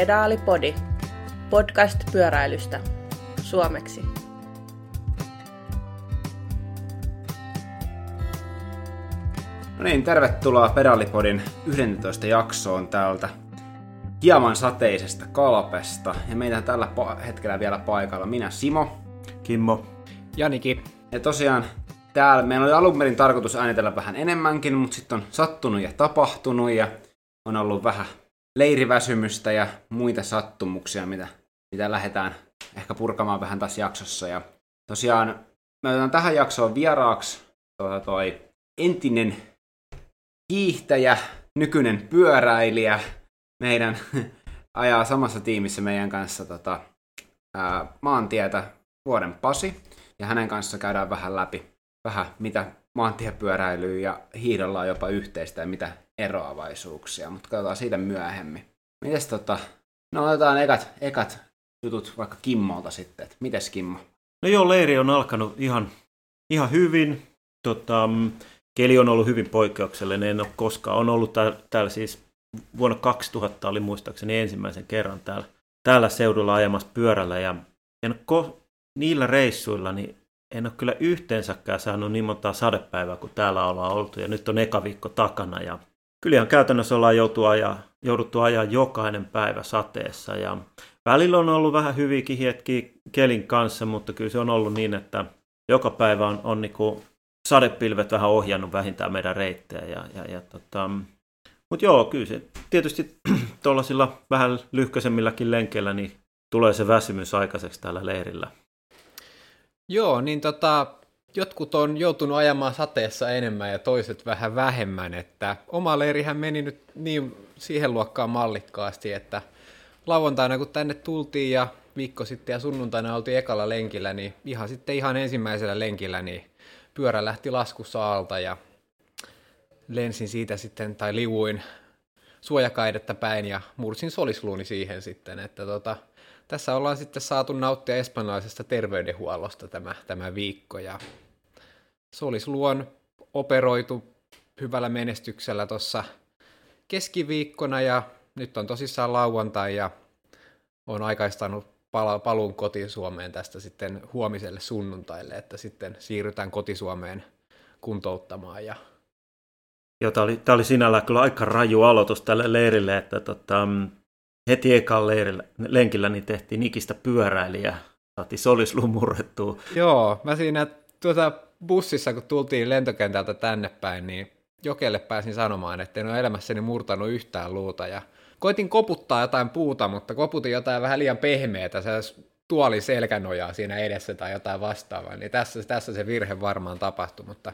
Pedaalipodi, podcast pyöräilystä, suomeksi. No niin, tervetuloa Pedalipodin 11 jaksoon täältä hieman sateisesta kalpesta. Ja meitä on tällä hetkellä vielä paikalla minä Simo. Kimmo. Janiki. Ja tosiaan täällä meillä oli alun perin tarkoitus äänitellä vähän enemmänkin, mutta sitten on sattunut ja tapahtunut ja on ollut vähän leiriväsymystä ja muita sattumuksia, mitä, mitä lähdetään ehkä purkamaan vähän tässä jaksossa. Ja tosiaan me otetaan tähän jaksoon vieraaksi toi, toi entinen hiihtäjä, nykyinen pyöräilijä, meidän ajaa samassa tiimissä meidän kanssa tota, ää, maantietä vuoden Pasi. Ja hänen kanssa käydään vähän läpi, vähän mitä maantiepyöräilyä ja hiidolla on jopa yhteistä ja mitä eroavaisuuksia, mutta katsotaan siitä myöhemmin. Mites tota, no otetaan ekat, ekat jutut vaikka Kimmolta sitten, että mites Kimmo? No joo, leiri on alkanut ihan, ihan hyvin. Tota, keli on ollut hyvin poikkeuksellinen, en ole koskaan. On ollut täällä, täällä siis vuonna 2000 oli muistaakseni ensimmäisen kerran täällä, täällä seudulla ajamassa pyörällä ja en ko- niillä reissuilla niin en ole kyllä yhteensäkään saanut niin montaa sadepäivää kuin täällä ollaan oltu ja nyt on eka viikko takana ja kyllä ihan käytännössä ollaan joutu ajaa, jouduttu ajaa jokainen päivä sateessa ja välillä on ollut vähän hyviäkin hetkiä kelin kanssa, mutta kyllä se on ollut niin, että joka päivä on, on niin kuin sadepilvet vähän ohjannut vähintään meidän reittejä ja, ja, ja tota, mutta joo, kyllä se tietysti tuollaisilla vähän lyhkäisemmilläkin lenkeillä niin tulee se väsymys aikaiseksi täällä leirillä. Joo, niin tota, jotkut on joutunut ajamaan sateessa enemmän ja toiset vähän vähemmän, että oma leirihän meni nyt niin siihen luokkaan mallikkaasti, että lauantaina kun tänne tultiin ja viikko sitten ja sunnuntaina oltiin ekalla lenkillä, niin ihan sitten ihan ensimmäisellä lenkillä niin pyörä lähti laskussa alta ja lensin siitä sitten, tai liuuin suojakaidetta päin ja mursin solisluuni siihen sitten, että tota, tässä ollaan sitten saatu nauttia espanjalaisesta terveydenhuollosta tämä, tämä viikko ja solisluu on operoitu hyvällä menestyksellä tuossa keskiviikkona ja nyt on tosissaan lauantai ja on aikaistanut paluun kotisuomeen tästä sitten huomiselle sunnuntaille, että sitten siirrytään kotisuomeen kuntouttamaan ja Joo, tämä oli, tämä oli sinällään kyllä aika raju aloitus tälle leirille, että tota, heti ekan leirillä, lenkillä niin tehtiin ikistä pyöräilijä, saatiin solisluun murrettua. Joo, mä siinä tuota bussissa, kun tultiin lentokentältä tänne päin, niin Jokelle pääsin sanomaan, että en ole elämässäni murtanut yhtään luuta. Ja koitin koputtaa jotain puuta, mutta koputin jotain vähän liian pehmeätä, se tuoli selkänojaa siinä edessä tai jotain vastaavaa, niin tässä, tässä se virhe varmaan tapahtui, mutta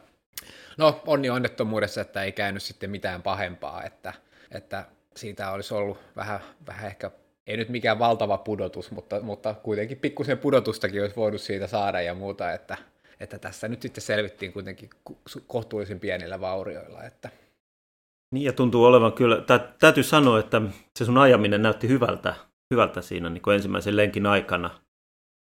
no onni onnettomuudessa, että ei käynyt sitten mitään pahempaa, että, että siitä olisi ollut vähän, vähän ehkä, ei nyt mikään valtava pudotus, mutta, mutta kuitenkin pikkusen pudotustakin olisi voinut siitä saada ja muuta, että, että tässä nyt sitten selvittiin kuitenkin kohtuullisen pienillä vaurioilla. Että. Niin ja tuntuu olevan kyllä, tä, täytyy sanoa, että se sun ajaminen näytti hyvältä, hyvältä siinä niin kuin ensimmäisen lenkin aikana.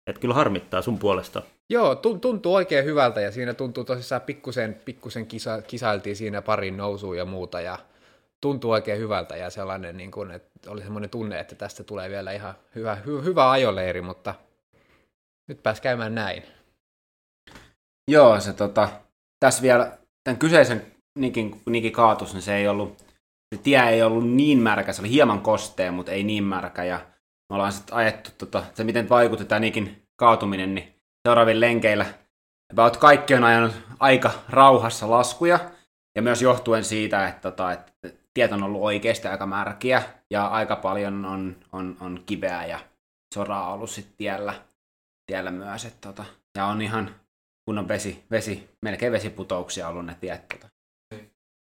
Että kyllä harmittaa sun puolesta. Joo, tuntuu oikein hyvältä ja siinä tuntuu tosissaan pikkusen, pikkusen kisa, kisailtiin siinä parin nousuun ja muuta ja tuntuu oikein hyvältä ja sellainen, niin kuin, että oli semmoinen tunne, että tästä tulee vielä ihan hyvä, hy, hyvä ajoleiri, mutta nyt pääs käymään näin. Joo, se tota, tässä vielä tämän kyseisen Nikin, Niki kaatus, niin se ei ollut, se tie ei ollut niin märkä, se oli hieman kostea, mutta ei niin märkä, ja me ollaan sitten ajettu tota, se, miten vaikutti tämä Nikin kaatuminen, niin seuraavilla lenkeillä. About kaikki on ajanut aika rauhassa laskuja, ja myös johtuen siitä, että, tota, että tiet on ollut oikeasti aika märkiä, ja aika paljon on, on, on kiveä ja soraa ollut sitten tiellä, tiellä myös, että, tota, ja on ihan kunnon vesi, vesi, melkein vesiputouksia ollut ne tiet. Tota.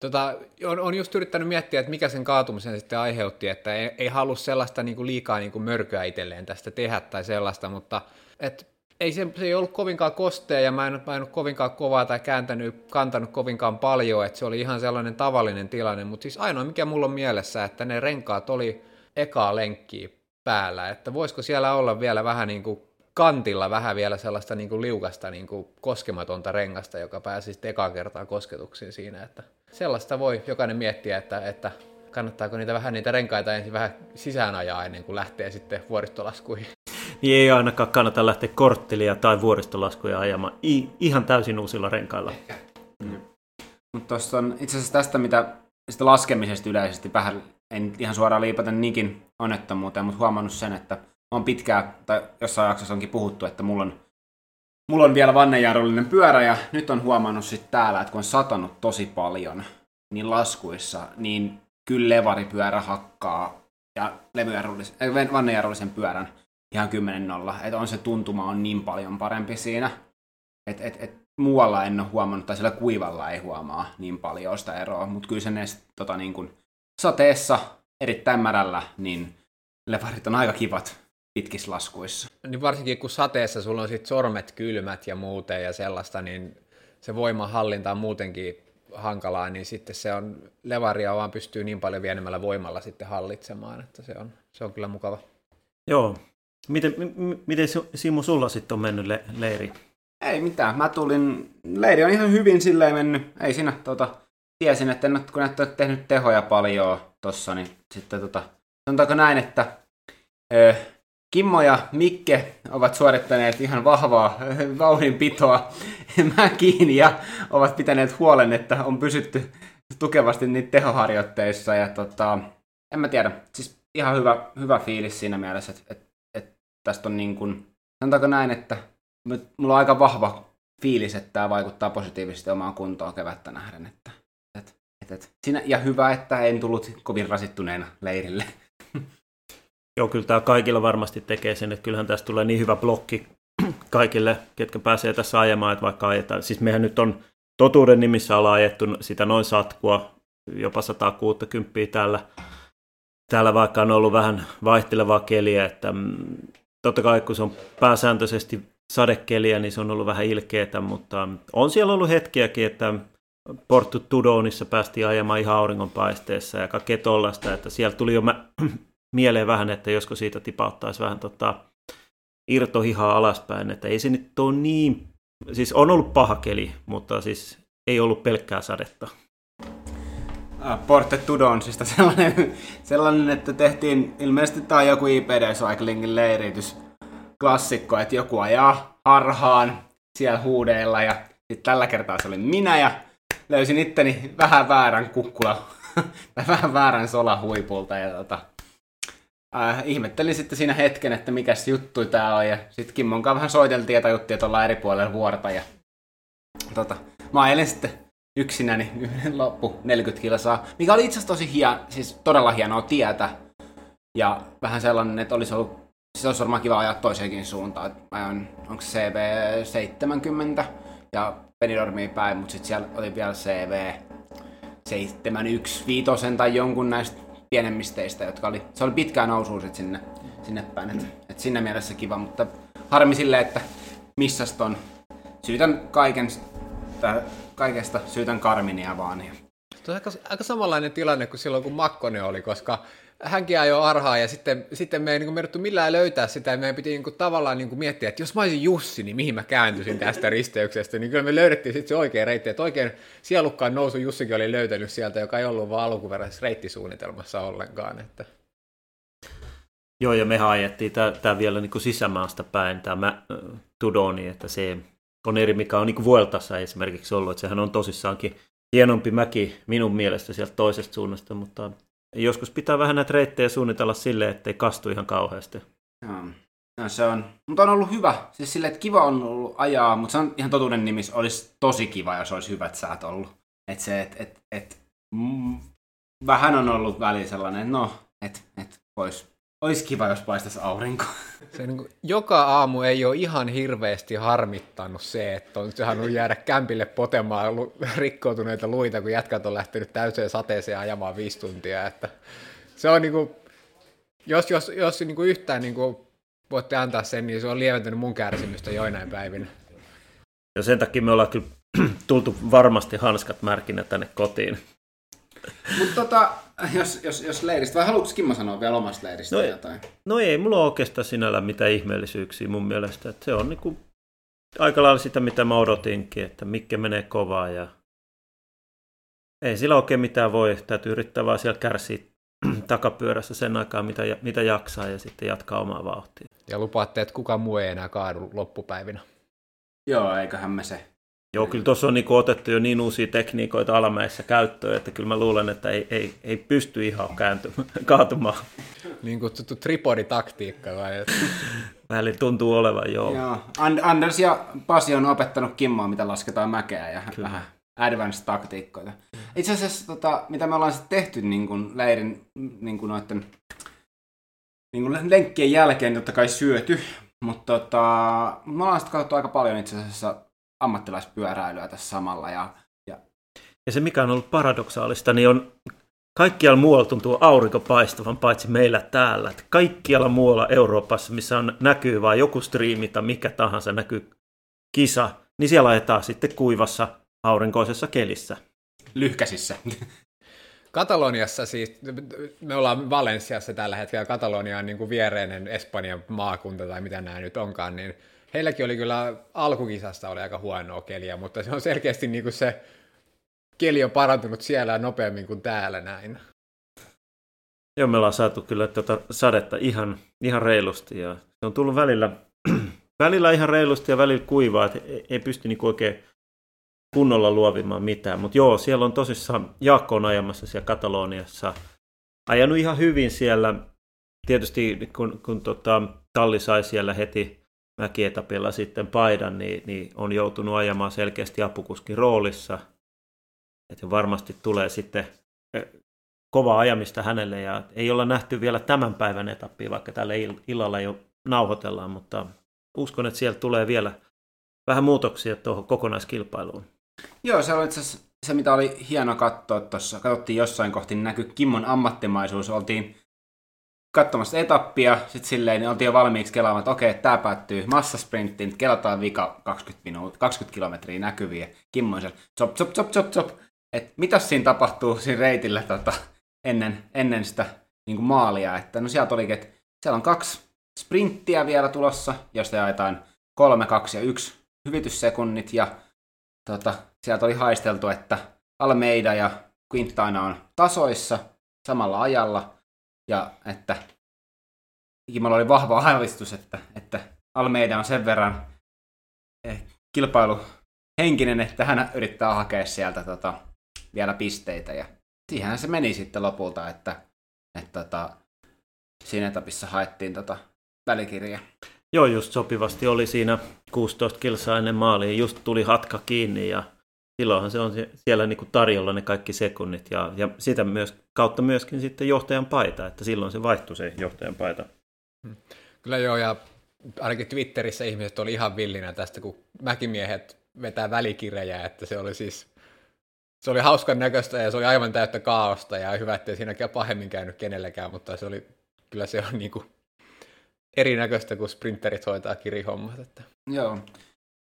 Tota, on, on just yrittänyt miettiä, että mikä sen kaatumisen sitten aiheutti, että ei, ei halua sellaista niin kuin liikaa niin kuin mörköä itselleen tästä tehdä tai sellaista, mutta et, ei se, se ei ollut kovinkaan kostea ja mä en, mä en ole kovinkaan kovaa tai kääntänyt, kantanut kovinkaan paljon, että se oli ihan sellainen tavallinen tilanne, mutta siis ainoa mikä mulla on mielessä, että ne renkaat oli ekaa lenkkiä päällä, että voisiko siellä olla vielä vähän niin kuin kantilla vähän vielä sellaista niin kuin liukasta niin kuin koskematonta rengasta, joka pääsi sitten ekaa kertaa kosketuksiin siinä, että sellaista voi jokainen miettiä, että, että kannattaako niitä vähän niitä renkaita ensin vähän sisään ajaa ennen kuin lähtee sitten vuoristolaskuihin. Niin ei ainakaan kannata lähteä korttelia tai vuoristolaskuja ajamaan I, ihan täysin uusilla renkailla. Mm. Mutta tuossa on itse asiassa tästä, mitä sitä laskemisesta yleisesti vähän, en ihan suoraan liipata niinkin onnettomuuteen, mutta huomannut sen, että on pitkää, tai jossain jaksossa onkin puhuttu, että mulla on, mulla on vielä vannejarrullinen pyörä, ja nyt on huomannut sitten täällä, että kun on satanut tosi paljon, niin laskuissa, niin kyllä levaripyörä hakkaa ja vannejarrullisen pyörän ihan 10-0. Että on se tuntuma on niin paljon parempi siinä. Että et, et, muualla en ole huomannut, tai sillä kuivalla ei huomaa niin paljon sitä eroa. Mutta kyllä se nest, tota, niin kun, sateessa erittäin märällä, niin levarit on aika kivat pitkissä laskuissa. Niin varsinkin kun sateessa sulla on sit sormet kylmät ja muuten ja sellaista, niin se voimahallinta on muutenkin hankalaa, niin sitten se on, levaria vaan pystyy niin paljon pienemmällä voimalla sitten hallitsemaan, että se on, se on kyllä mukava. Joo. Miten, m- miten Simo sulla sitten on mennyt le- leiri? Ei mitään. Mä tulin, leiri on ihan hyvin silleen mennyt. Ei siinä, tota, tiesin, että en, kun et ole tehnyt tehoja paljon tossa, niin sitten tota, sanotaanko näin, että ö, Kimmo ja Mikke ovat suorittaneet ihan vahvaa vauhdinpitoa mäkiin ja ovat pitäneet huolen, että on pysytty tukevasti niitä tehoharjoitteissa. Ja tota, en mä tiedä, siis ihan hyvä, hyvä fiilis siinä mielessä, että, että, että tästä on niin kuin, sanotaanko näin, että mulla on aika vahva fiilis, että tämä vaikuttaa positiivisesti omaan kuntoon kevättä nähden. Että, että, että, että, siinä, ja hyvä, että en tullut kovin rasittuneena leirille. Joo, kyllä tämä kaikilla varmasti tekee sen, että kyllähän tästä tulee niin hyvä blokki kaikille, ketkä pääsee tässä ajamaan, että vaikka ajetaan. Siis mehän nyt on totuuden nimissä ollaan ajettu sitä noin satkua, jopa 160 täällä, täällä vaikka on ollut vähän vaihtelevaa keliä, että mm, totta kai kun se on pääsääntöisesti sadekeliä, niin se on ollut vähän ilkeätä, mutta on siellä ollut hetkiäkin, että Porto Tudonissa päästiin ajamaan ihan auringonpaisteessa ja kaikkea tollaista, että siellä tuli jo mä, mieleen vähän, että josko siitä tipauttaisi vähän tota, irtohihaa alaspäin, että ei se nyt ole niin, siis on ollut paha keli, mutta siis ei ollut pelkkää sadetta. Ah, Porte Tudonsista sellainen, sellainen, että tehtiin ilmeisesti tämä joku IPD Cyclingin leiritys klassikko, että joku ajaa harhaan siellä huudeilla ja sitten tällä kertaa se oli minä ja löysin itteni vähän väärän kukkula, vähän väärän sola huipulta ja tota, äh, ihmettelin sitten siinä hetken, että mikä juttu tää on. Ja sitten Kimmon kanssa vähän soiteltiin ja tajuttiin, että ollaan eri puolella vuorta. Ja, tota, mä ajelin sitten yksinäni loppu 40 kilsaa, mikä oli itse asiassa tosi siis todella hienoa tietä. Ja vähän sellainen, että olisi ollut, siis olisi varmaan kiva ajaa toiseenkin suuntaan. Mä ajoin, onko se CV70 ja Benidormiin päin, mutta sitten siellä oli vielä CV 715 tai jonkun näistä pienemmistä jotka oli, se oli pitkää nousua sit sinne, sinne päin. Et, et siinä mielessä kiva, mutta harmi silleen, että missas ton. Syytän kaiken, tää, kaikesta, syytän Karminia vaan. Ja. Tuo on aika, aika samanlainen tilanne kuin silloin, kun Makkonen oli, koska hänkin ajoi arhaa ja sitten, sitten me ei niin menetty millään löytää sitä ja meidän piti niin kuin, tavallaan niin kuin miettiä, että jos mä olisin Jussi, niin mihin mä kääntyisin tästä risteyksestä, niin kyllä me löydettiin sitten se oikea reitti, että oikein sielukkaan nousu Jussikin oli löytänyt sieltä, joka ei ollut vaan alkuperäisessä reittisuunnitelmassa ollenkaan. Että. Joo, ja me ajettiin tämä vielä niin kuin sisämaasta päin, tämä Tudoni, että se on eri, mikä on niin Vueltassa esimerkiksi ollut, että sehän on tosissaankin hienompi mäki minun mielestä sieltä toisesta suunnasta, mutta Joskus pitää vähän näitä reittejä suunnitella silleen, ettei kastu ihan kauheasti. Joo. No, se on, mutta on ollut hyvä. Siis silleen, että kiva on ollut ajaa, mutta se on ihan totuuden nimissä. Olisi tosi kiva, jos olisi hyvät säät ollut. Että se, että et, et, mm, vähän on ollut väliin sellainen, no, että et voisi olisi kiva, jos paistaisi aurinko. Se, niin kuin, joka aamu ei ole ihan hirveästi harmittanut se, että on saanut jäädä kämpille potemaan lu- rikkoutuneita luita, kun jätkät on lähtenyt täyseen sateeseen ajamaan viisi tuntia. Että se on niin kuin, jos, jos, jos niin kuin yhtään niin kuin voitte antaa sen, niin se on lieventänyt mun kärsimystä joinain päivinä. Ja sen takia me ollaan kyllä tultu varmasti hanskat märkinä tänne kotiin. Mutta tota, jos, jos, jos leiristä, vai haluatko Kimmo sanoa vielä omasta leiristä no, jotain? No ei mulla ole oikeastaan sinällä mitään ihmeellisyyksiä mun mielestä. Että se on niinku aika lailla sitä, mitä mä odotinkin, että mikä menee kovaa ja ei sillä oikein mitään voi. Täytyy yrittää vaan siellä kärsiä takapyörässä sen aikaa, mitä, mitä jaksaa ja sitten jatkaa omaa vauhtia. Ja lupaatte, että kukaan muu ei enää kaadu loppupäivinä. Joo, eiköhän me se. Joo, kyllä tuossa on niinku otettu jo niin uusia tekniikoita alamäessä käyttöön, että kyllä mä luulen, että ei, ei, ei pysty ihan kääntymään, kaatumaan. Niin kutsuttu tripoditaktiikka vai? Välillä tuntuu olevan, joo. Joo. Anders ja Pasi on opettanut Kimmoa, mitä lasketaan mäkeä ja kyllä. vähän advanced taktiikkoita. Itse asiassa, tota, mitä me ollaan sitten tehty niin kuin leirin niin kuin noiden niin kuin lenkkien jälkeen, totta kai syöty, mutta tota, me ollaan sitten katsottu aika paljon itse asiassa ammattilaispyöräilyä tässä samalla. Ja, ja... ja se, mikä on ollut paradoksaalista, niin on kaikkialla muualla tuntuu aurinko paistavan, paitsi meillä täällä. Että kaikkialla muualla Euroopassa, missä on, näkyy vain joku striimi tai mikä tahansa näkyy kisa, niin siellä ajetaan sitten kuivassa aurinkoisessa kelissä. Lyhkäsissä. Kataloniassa siis, me ollaan Valensiassa tällä hetkellä, Katalonia on niin kuin viereinen Espanjan maakunta tai mitä nämä nyt onkaan, niin heilläkin oli kyllä alkukisasta oli aika huonoa keliä, mutta se on selkeästi niin kuin se keli on parantunut siellä nopeammin kuin täällä näin. Joo, me ollaan saatu kyllä tuota sadetta ihan, ihan reilusti ja se on tullut välillä, välillä ihan reilusti ja välillä kuivaa, että ei pysty niin oikein kunnolla luovimaan mitään. Mutta joo, siellä on tosissaan Jaakko on ajamassa siellä Kataloniassa. Ajanut ihan hyvin siellä. Tietysti kun, kun tota, Talli sai siellä heti mäkietapilla sitten paidan, niin, niin on joutunut ajamaan selkeästi apukuskin roolissa. Että varmasti tulee sitten eh, kova ajamista hänelle ja ei olla nähty vielä tämän päivän etappia, vaikka tällä illalla jo nauhoitellaan, mutta uskon, että sieltä tulee vielä vähän muutoksia tuohon kokonaiskilpailuun. Joo, se oli itse se, mitä oli hieno katsoa tuossa. Katsottiin jossain kohti, niin näkyi Kimmon ammattimaisuus. Oltiin katsomassa etappia, sitten silleen niin oltiin jo valmiiksi kelaamaan, että okei, tämä päättyy massasprinttiin, kelataan vika 20, minuut, 20 kilometriä näkyviä. Kimmo on siellä, chop, chop, chop, chop, chop. Et mitä siinä tapahtuu siinä reitillä tota, ennen, ennen sitä niin maalia, että no sieltä olikin, että siellä on kaksi sprinttiä vielä tulossa, josta jaetaan kolme, kaksi ja yksi hyvityssekunnit, ja tota, sieltä oli haisteltu, että Almeida ja Quintana on tasoissa samalla ajalla, ja että Kimalla oli vahva aavistus, että, että Almeida on sen verran eh, kilpailuhenkinen, että hän yrittää hakea sieltä tota, vielä pisteitä. Ja siihen se meni sitten lopulta, että, että tota, siinä etapissa haettiin tota välikirja. Joo, just sopivasti oli siinä 16 kilsaa ennen maaliin, just tuli hatka kiinni ja silloinhan se on siellä niin kuin tarjolla ne kaikki sekunnit ja, ja sitä myös, kautta myöskin sitten johtajan paita, että silloin se vaihtui se johtajan paita. Hmm. Kyllä joo, ja ainakin Twitterissä ihmiset oli ihan villinä tästä, kun mäkimiehet vetää välikirjaa, että se oli siis se oli hauskan näköistä ja se oli aivan täyttä kaaosta ja hyvä, ettei siinä pahemmin käynyt kenellekään, mutta se oli, kyllä se on niin kuin erinäköistä, kun sprinterit hoitaa kirihommat. Että. Joo.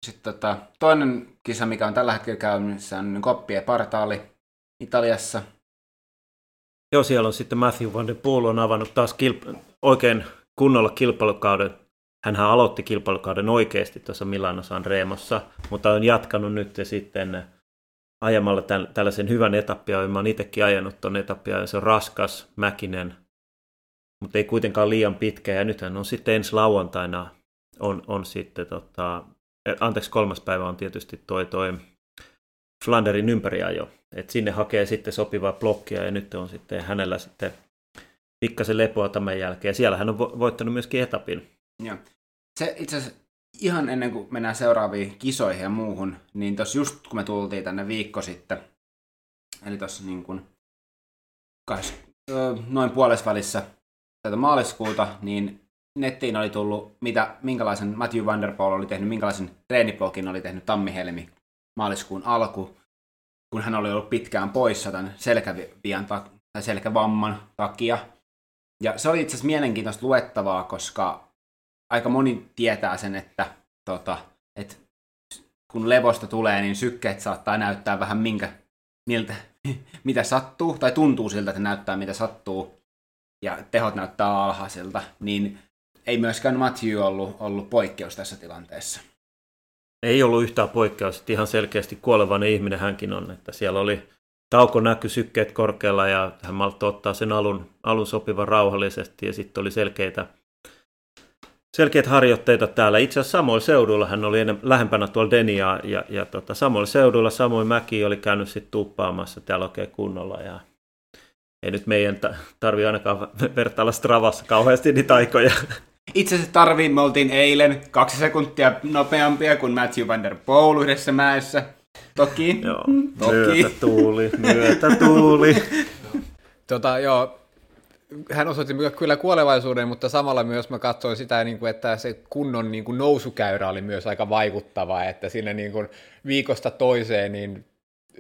Sitten tota, toinen kisa, mikä on tällä hetkellä käynnissä, on Koppie Partaali Italiassa. Joo, siellä on sitten Matthew Van Der Poel on avannut taas kilp- oikein kunnolla kilpailukauden. Hänhän aloitti kilpailukauden oikeasti tuossa Milano San Remossa, mutta on jatkanut nyt sitten ajamalla tämän, tällaisen hyvän etappia. Mä oon itsekin ajanut tuon etappia, ja se on raskas, mäkinen, mutta ei kuitenkaan liian pitkä. Ja nythän on sitten ensi lauantaina on, on sitten, tota, anteeksi kolmas päivä on tietysti toi, toi Flanderin ympäriajo. Et sinne hakee sitten sopivaa blokkia ja nyt on sitten hänellä sitten pikkasen lepoa tämän jälkeen. Siellä hän on voittanut myöskin etapin. Joo. Se itse asiassa ihan ennen kuin mennään seuraaviin kisoihin ja muuhun, niin tuossa just kun me tultiin tänne viikko sitten, eli tuossa niin kuin noin puolesvälissä tätä maaliskuuta, niin nettiin oli tullut, mitä, minkälaisen Matthew Van Der Poel oli tehnyt, minkälaisen treeniblogin oli tehnyt Tammihelmi maaliskuun alku, kun hän oli ollut pitkään poissa tämän selkävian ta- tai selkävamman takia. Ja se oli itse asiassa mielenkiintoista luettavaa, koska aika moni tietää sen, että, tota, että kun levosta tulee, niin sykkeet saattaa näyttää vähän minkä, miltä, mitä sattuu, tai tuntuu siltä, että näyttää mitä sattuu ja tehot näyttää alhaisilta, niin ei myöskään Matthew ollut, ollut poikkeus tässä tilanteessa. Ei ollut yhtään poikkeus, että ihan selkeästi kuolevainen ihminen hänkin on, että siellä oli tauko näkyi sykkeet korkealla ja hän malttoi ottaa sen alun, alun sopivan rauhallisesti ja sitten oli selkeitä, selkeitä harjoitteita täällä. Itse asiassa samoilla seuduilla hän oli ennen, lähempänä tuolla Deniaa ja, ja tota, samoilla seuduilla samoin Mäki oli käynyt sitten tuppaamassa täällä oikein kunnolla ja ei nyt meidän tarvi ainakaan vertailla Stravassa kauheasti niitä aikoja. Itse asiassa tarvii, me oltiin eilen kaksi sekuntia nopeampia kuin Matthew Van Der Poel yhdessä mäessä. Toki. Joo, Toki. myötä tuuli, myötä tuuli. tota, joo, hän osoitti kyllä kuolevaisuuden, mutta samalla myös mä katsoin sitä, niin että se kunnon niin nousukäyrä oli myös aika vaikuttava, että siinä viikosta toiseen niin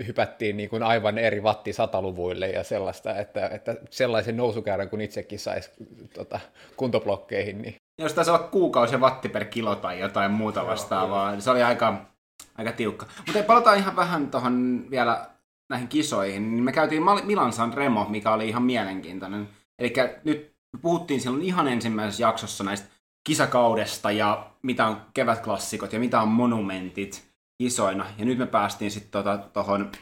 hypättiin niin kuin aivan eri wattisataluvuille ja sellaista, että, että sellaisen nousukäyrän kun itsekin saisi tota, kuntoblokkeihin. Niin. Jos taisi olla kuukausi watti per kilo tai jotain muuta vastaavaa, joo, se oli aika, aika tiukka. Mutta palataan ihan vähän tuohon vielä näihin kisoihin. Niin me käytiin Milan San Remo, mikä oli ihan mielenkiintoinen. Eli nyt puhuttiin silloin ihan ensimmäisessä jaksossa näistä kisakaudesta ja mitä on kevätklassikot ja mitä on monumentit isoina. Ja nyt me päästiin sitten tota, tohon,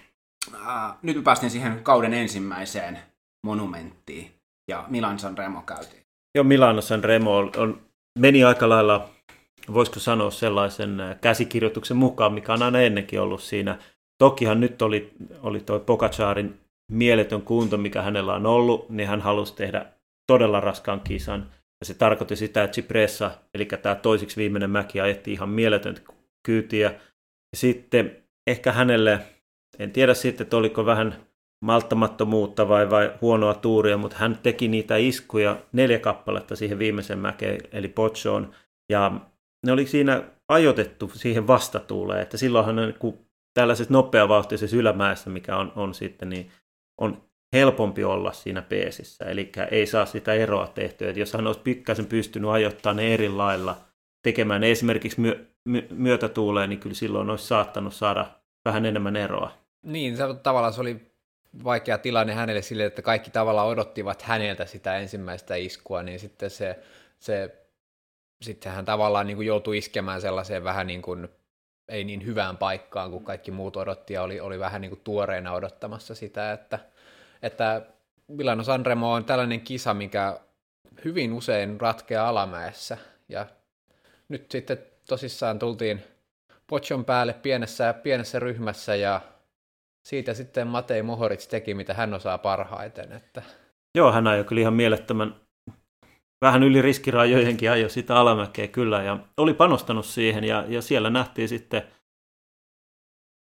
ää, nyt me päästiin siihen kauden ensimmäiseen monumenttiin. Ja Milan San Remo käytiin. Joo, Milano San Remo on, on, meni aika lailla, voisiko sanoa sellaisen käsikirjoituksen mukaan, mikä on aina ennenkin ollut siinä. Tokihan nyt oli, oli toi Pokacharin mieletön kunto, mikä hänellä on ollut, niin hän halusi tehdä todella raskaan kisan. Ja se tarkoitti sitä, että Cipressa, eli tämä toisiksi viimeinen mäki, ajettiin ihan mieletöntä kyytiä. Sitten ehkä hänelle, en tiedä sitten, että oliko vähän malttamattomuutta vai, vai huonoa tuuria, mutta hän teki niitä iskuja neljä kappaletta siihen viimeisen mäkeen, eli Pochoon, ja ne oli siinä ajoitettu siihen vastatuuleen, että silloinhan kun tällaiset nopeavauhtisessa ylämäessä, mikä on, on sitten, niin on helpompi olla siinä peesissä, eli ei saa sitä eroa tehtyä, että jos hän olisi pikkasen pystynyt ajoittamaan ne eri lailla, tekemään ne esimerkiksi my, myötätuuleen, niin kyllä silloin olisi saattanut saada vähän enemmän eroa. Niin, tavallaan se oli vaikea tilanne hänelle sille, että kaikki tavallaan odottivat häneltä sitä ensimmäistä iskua, niin sitten se, se sitten hän tavallaan niin kuin joutui iskemään sellaiseen vähän niin kuin ei niin hyvään paikkaan kuin kaikki muut odotti ja oli, oli vähän niin kuin tuoreena odottamassa sitä, että, että Milano Sanremo on tällainen kisa, mikä hyvin usein ratkeaa alamäessä ja nyt sitten tosissaan tultiin Pochon päälle pienessä, pienessä ryhmässä ja siitä sitten Matei Mohoric teki, mitä hän osaa parhaiten. Että... Joo, hän ajoi kyllä ihan mielettömän vähän yli riskirajojenkin ajoi sitä alamäkeä kyllä ja oli panostanut siihen ja, ja siellä nähtiin sitten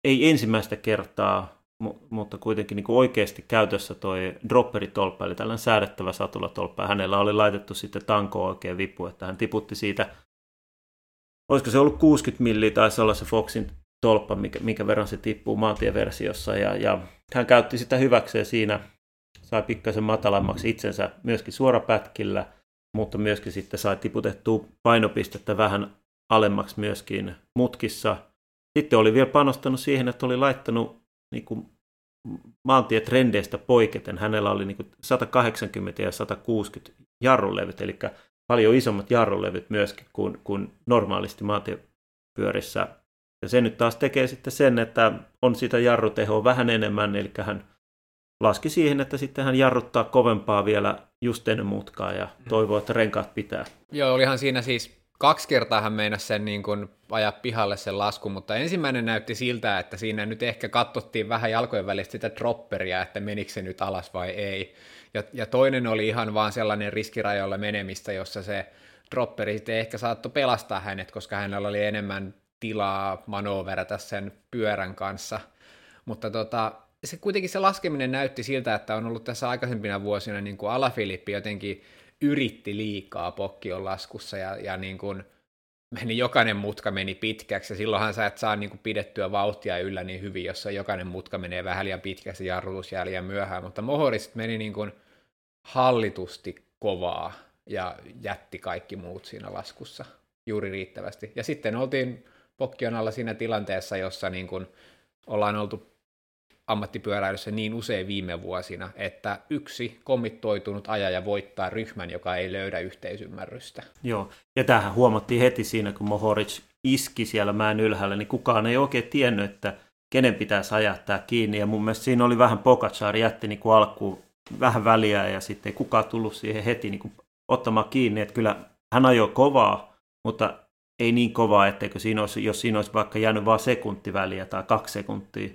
ei ensimmäistä kertaa, mutta kuitenkin niin kuin oikeasti käytössä toi dropperitolppa, eli tällainen säädettävä satulatolppa. Hänellä oli laitettu sitten tanko oikein vipu, että hän tiputti siitä, olisiko se ollut 60 milliä, taisi olla se Foxin tolppa, mikä, minkä verran se tippuu maantieversiossa, ja, ja hän käytti sitä hyväkseen siinä, sai pikkasen matalammaksi itsensä myöskin suorapätkillä, mutta myöskin sitten sai tiputettua painopistettä vähän alemmaksi myöskin mutkissa. Sitten oli vielä panostanut siihen, että oli laittanut niin kuin maantietrendeistä poiketen. Hänellä oli niin kuin 180 ja 160 jarrulevyt, eli paljon isommat jarrulevyt myöskin kuin, kuin normaalisti maantiepyörissä ja se nyt taas tekee sitten sen, että on sitä jarrutehoa vähän enemmän, eli hän laski siihen, että sitten hän jarruttaa kovempaa vielä just ennen mutkaa ja mm. toivoo, että renkaat pitää. Joo, olihan siinä siis kaksi kertaa hän meinasi sen niin kuin ajaa pihalle sen laskun, mutta ensimmäinen näytti siltä, että siinä nyt ehkä katsottiin vähän jalkojen välistä sitä dropperia, että menikö se nyt alas vai ei. Ja, ja toinen oli ihan vaan sellainen riskirajoilla menemistä, jossa se dropperi sitten ehkä saattoi pelastaa hänet, koska hänellä oli enemmän tilaa manoverata sen pyörän kanssa. Mutta tota, se kuitenkin se laskeminen näytti siltä, että on ollut tässä aikaisempina vuosina niin kuin Alafilippi jotenkin yritti liikaa pokkion laskussa ja, ja niin kuin meni, jokainen mutka meni pitkäksi ja silloinhan sä et saa niin kuin pidettyä vauhtia yllä niin hyvin, jos jokainen mutka menee vähän liian pitkäksi ja jarrutus jää liian myöhään, mutta Mohoris meni niin kuin hallitusti kovaa ja jätti kaikki muut siinä laskussa juuri riittävästi. Ja sitten oltiin pokki alla siinä tilanteessa, jossa niin kuin ollaan oltu ammattipyöräilyssä niin usein viime vuosina, että yksi kommittoitunut ajaja voittaa ryhmän, joka ei löydä yhteisymmärrystä. Joo, ja tähän huomattiin heti siinä, kun Mohoric iski siellä mäen ylhäällä, niin kukaan ei oikein tiennyt, että kenen pitäisi ajaa tämä kiinni. Ja mun mielestä siinä oli vähän Pogacar jätti niin kuin alkuun vähän väliä ja sitten ei kukaan tullut siihen heti niin kuin ottamaan kiinni. Että kyllä hän ajoi kovaa, mutta ei niin kovaa, etteikö siinä olisi, jos siinä olisi vaikka jäänyt vain sekunti väliä tai kaksi sekuntia,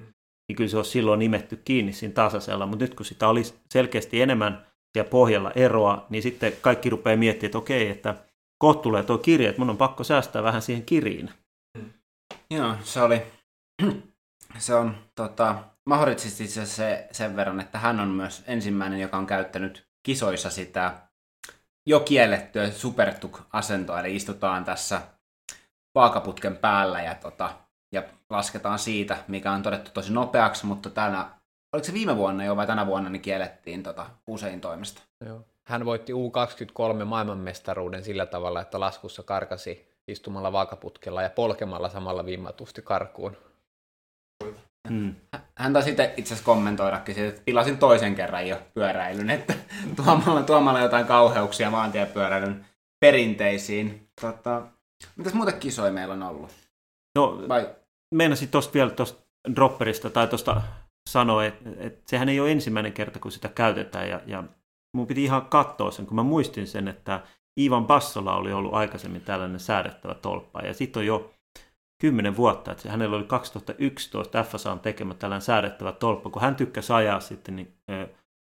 niin kyllä se olisi silloin nimetty kiinni siinä tasaisella. Mutta nyt kun sitä oli selkeästi enemmän siellä pohjalla eroa, niin sitten kaikki rupeaa miettimään, että okei, että kohta tulee tuo kirja, että mun on pakko säästää vähän siihen kiriin. Joo, se oli, se on tota, mahdollisesti se sen verran, että hän on myös ensimmäinen, joka on käyttänyt kisoissa sitä jo kiellettyä supertuk-asentoa, eli istutaan tässä vaakaputken päällä ja, tota, ja lasketaan siitä, mikä on todettu tosi nopeaksi, mutta tänä, oliko se viime vuonna jo vai tänä vuonna, niin kiellettiin tota, usein toimesta. Joo. Hän voitti U23 maailmanmestaruuden sillä tavalla, että laskussa karkasi istumalla vaakaputkella ja polkemalla samalla vimmatusti karkuun. Hmm. Hän taisi itse, itse asiassa kommentoidakin että pilasin toisen kerran jo pyöräilyn, että tuomalla, tuomalla jotain kauheuksia maantiepyöräilyn perinteisiin. Tota, mitäs muuta kisoja meillä on ollut? No, Vai? meinasin tuosta vielä tuosta dropperista tai tuosta sanoa, että, että sehän ei ole ensimmäinen kerta, kun sitä käytetään ja, ja mun piti ihan katsoa sen, kun mä muistin sen, että Ivan Bassola oli ollut aikaisemmin tällainen säädettävä tolppa ja sitten on jo kymmenen vuotta, että hänellä oli 2011 FSAn tekemä tällainen säädettävä tolppa, kun hän tykkäsi ajaa sitten niin,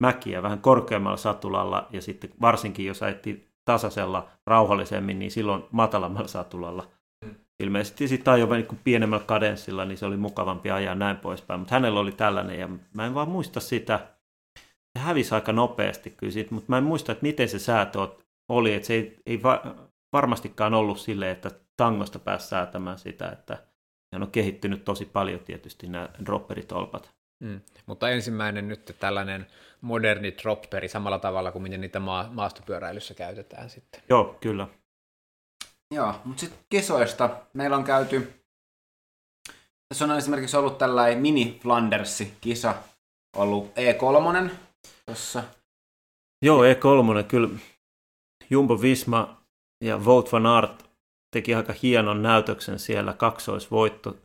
mäkiä vähän korkeammalla satulalla ja sitten varsinkin jos ajettiin tasaisella rauhallisemmin, niin silloin matalammalla satulalla. Ilmeisesti sitten ajoi niin pienemmällä kadenssilla, niin se oli mukavampi ajaa näin poispäin, mutta hänellä oli tällainen ja mä en vaan muista sitä, se hävisi aika nopeasti kyllä siitä, mutta mä en muista, että miten se säätö oli, että se ei, ei va- varmastikaan ollut silleen, että tangosta pääsi säätämään sitä, että hän on kehittynyt tosi paljon tietysti nämä dropperitolpat. Mm. Mutta ensimmäinen nyt tällainen moderni dropperi samalla tavalla kuin miten niitä maa- maastopyöräilyssä käytetään sitten. Joo, kyllä. Joo, mutta sitten kisoista meillä on käyty, tässä on esimerkiksi ollut tällainen mini Flandersi-kisa, ollut E3 tuossa. Joo, E3, kyllä Jumbo Visma ja Vout van Aert teki aika hienon näytöksen siellä, kaksoisvoitto,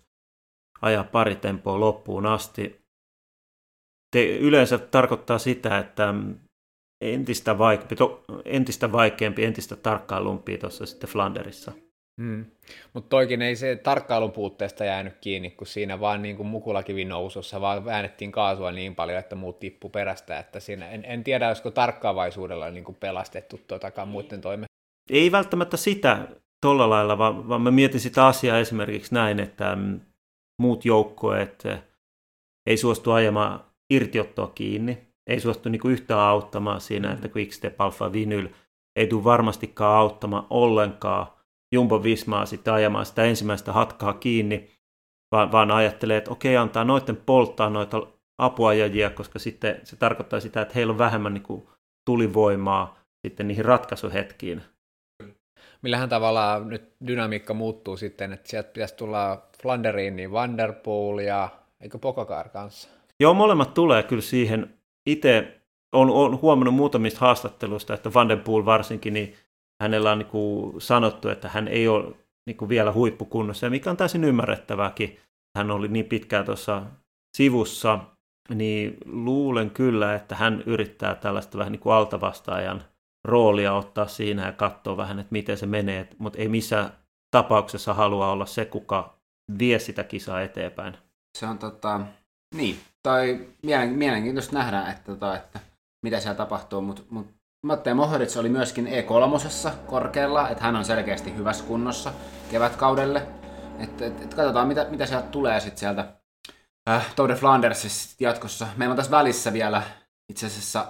ajaa pari tempoa loppuun asti. Te, yleensä tarkoittaa sitä, että entistä vaikeampi, to, entistä, vaikeampi entistä tarkkailumpia tuossa sitten Flanderissa. Mm. Mutta toikin ei se tarkkailun puutteesta jäänyt kiinni, kun siinä vaan niin kuin mukulakivin nousussa vaan väännettiin kaasua niin paljon, että muut tippu perästä, että siinä en, en tiedä, olisiko tarkkaavaisuudella niin kuin pelastettu tuotakaan muiden toime. Ei välttämättä sitä tuolla lailla, vaan, vaan mä mietin sitä asiaa esimerkiksi näin, että mm, muut joukkueet eh, ei suostu ajamaan irtiottoa kiinni, ei suostu niinku yhtään auttamaan siinä, että kun X-Step Alpha Vinyl ei tule varmastikaan auttamaan ollenkaan Jumbo Vismaa sitten ajamaan sitä ensimmäistä hatkaa kiinni, vaan, vaan ajattelee, että okei, antaa noiden polttaa noita apuajajia, koska sitten se tarkoittaa sitä, että heillä on vähemmän niin kuin tulivoimaa sitten niihin ratkaisuhetkiin. Millähän tavalla nyt dynamiikka muuttuu sitten, että sieltä pitäisi tulla Flanderiin, niin Vanderpool ja eikö Pokakar kanssa? Joo, molemmat tulee kyllä siihen. Itse on, on huomannut muutamista haastatteluista, että Vanderpool varsinkin, niin hänellä on niin kuin sanottu, että hän ei ole niin kuin vielä huippukunnossa, ja mikä on täysin ymmärrettävääkin. Hän oli niin pitkään tuossa sivussa, niin luulen kyllä, että hän yrittää tällaista vähän niin kuin altavastaajan roolia ottaa siinä ja katsoa vähän, että miten se menee, mutta ei missään tapauksessa halua olla se, kuka vie sitä kisaa eteenpäin. Se on tota, niin, tai mielenkiintoista nähdä, että, tota, että mitä siellä tapahtuu, mutta mut Mattei Mohoric oli myöskin E3 korkealla, että hän on selkeästi hyvässä kunnossa kevätkaudelle. Et, et, et katsotaan, mitä, mitä sieltä tulee sitten sieltä äh, Tour de Flandersissa jatkossa. Meillä on tässä välissä vielä itse asiassa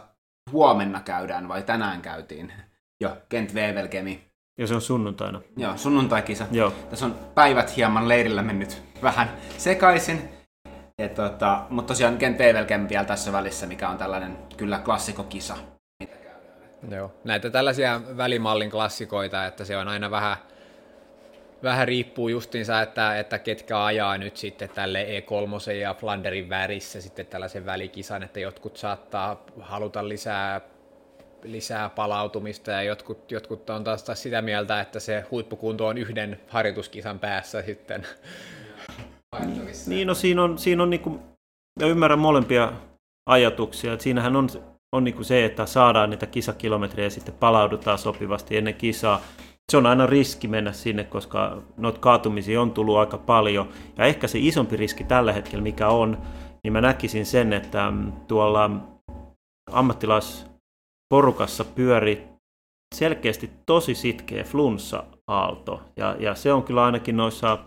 huomenna käydään vai tänään käytiin jo Kent Wevelgemi. Ja se on sunnuntaina. Joo, sunnuntaikisa. Joo. Tässä on päivät hieman leirillä mennyt vähän sekaisin. Tota, mutta tosiaan Kent Wevelgem vielä tässä välissä, mikä on tällainen kyllä klassikokisa. Joo, näitä tällaisia välimallin klassikoita, että se on aina vähän, vähän riippuu justiinsa, että, että ketkä ajaa nyt sitten tälle E3 ja Flanderin värissä sitten tällaisen välikisan, että jotkut saattaa haluta lisää lisää palautumista ja jotkut, jotkut on taas, taas sitä mieltä, että se huippukunto on yhden harjoituskisan päässä sitten. Haettavissa. Niin, no siinä on, siinä on niin kuin, mä ymmärrän molempia ajatuksia. Että siinähän on, on niin kuin se, että saadaan niitä kisakilometrejä ja sitten palaudutaan sopivasti ennen kisaa. Se on aina riski mennä sinne, koska noita kaatumisia on tullut aika paljon. Ja ehkä se isompi riski tällä hetkellä, mikä on, niin mä näkisin sen, että mm, tuolla ammattilaisporukassa pyöri selkeästi tosi sitkeä flunssa-aalto. Ja, ja se on kyllä ainakin noissa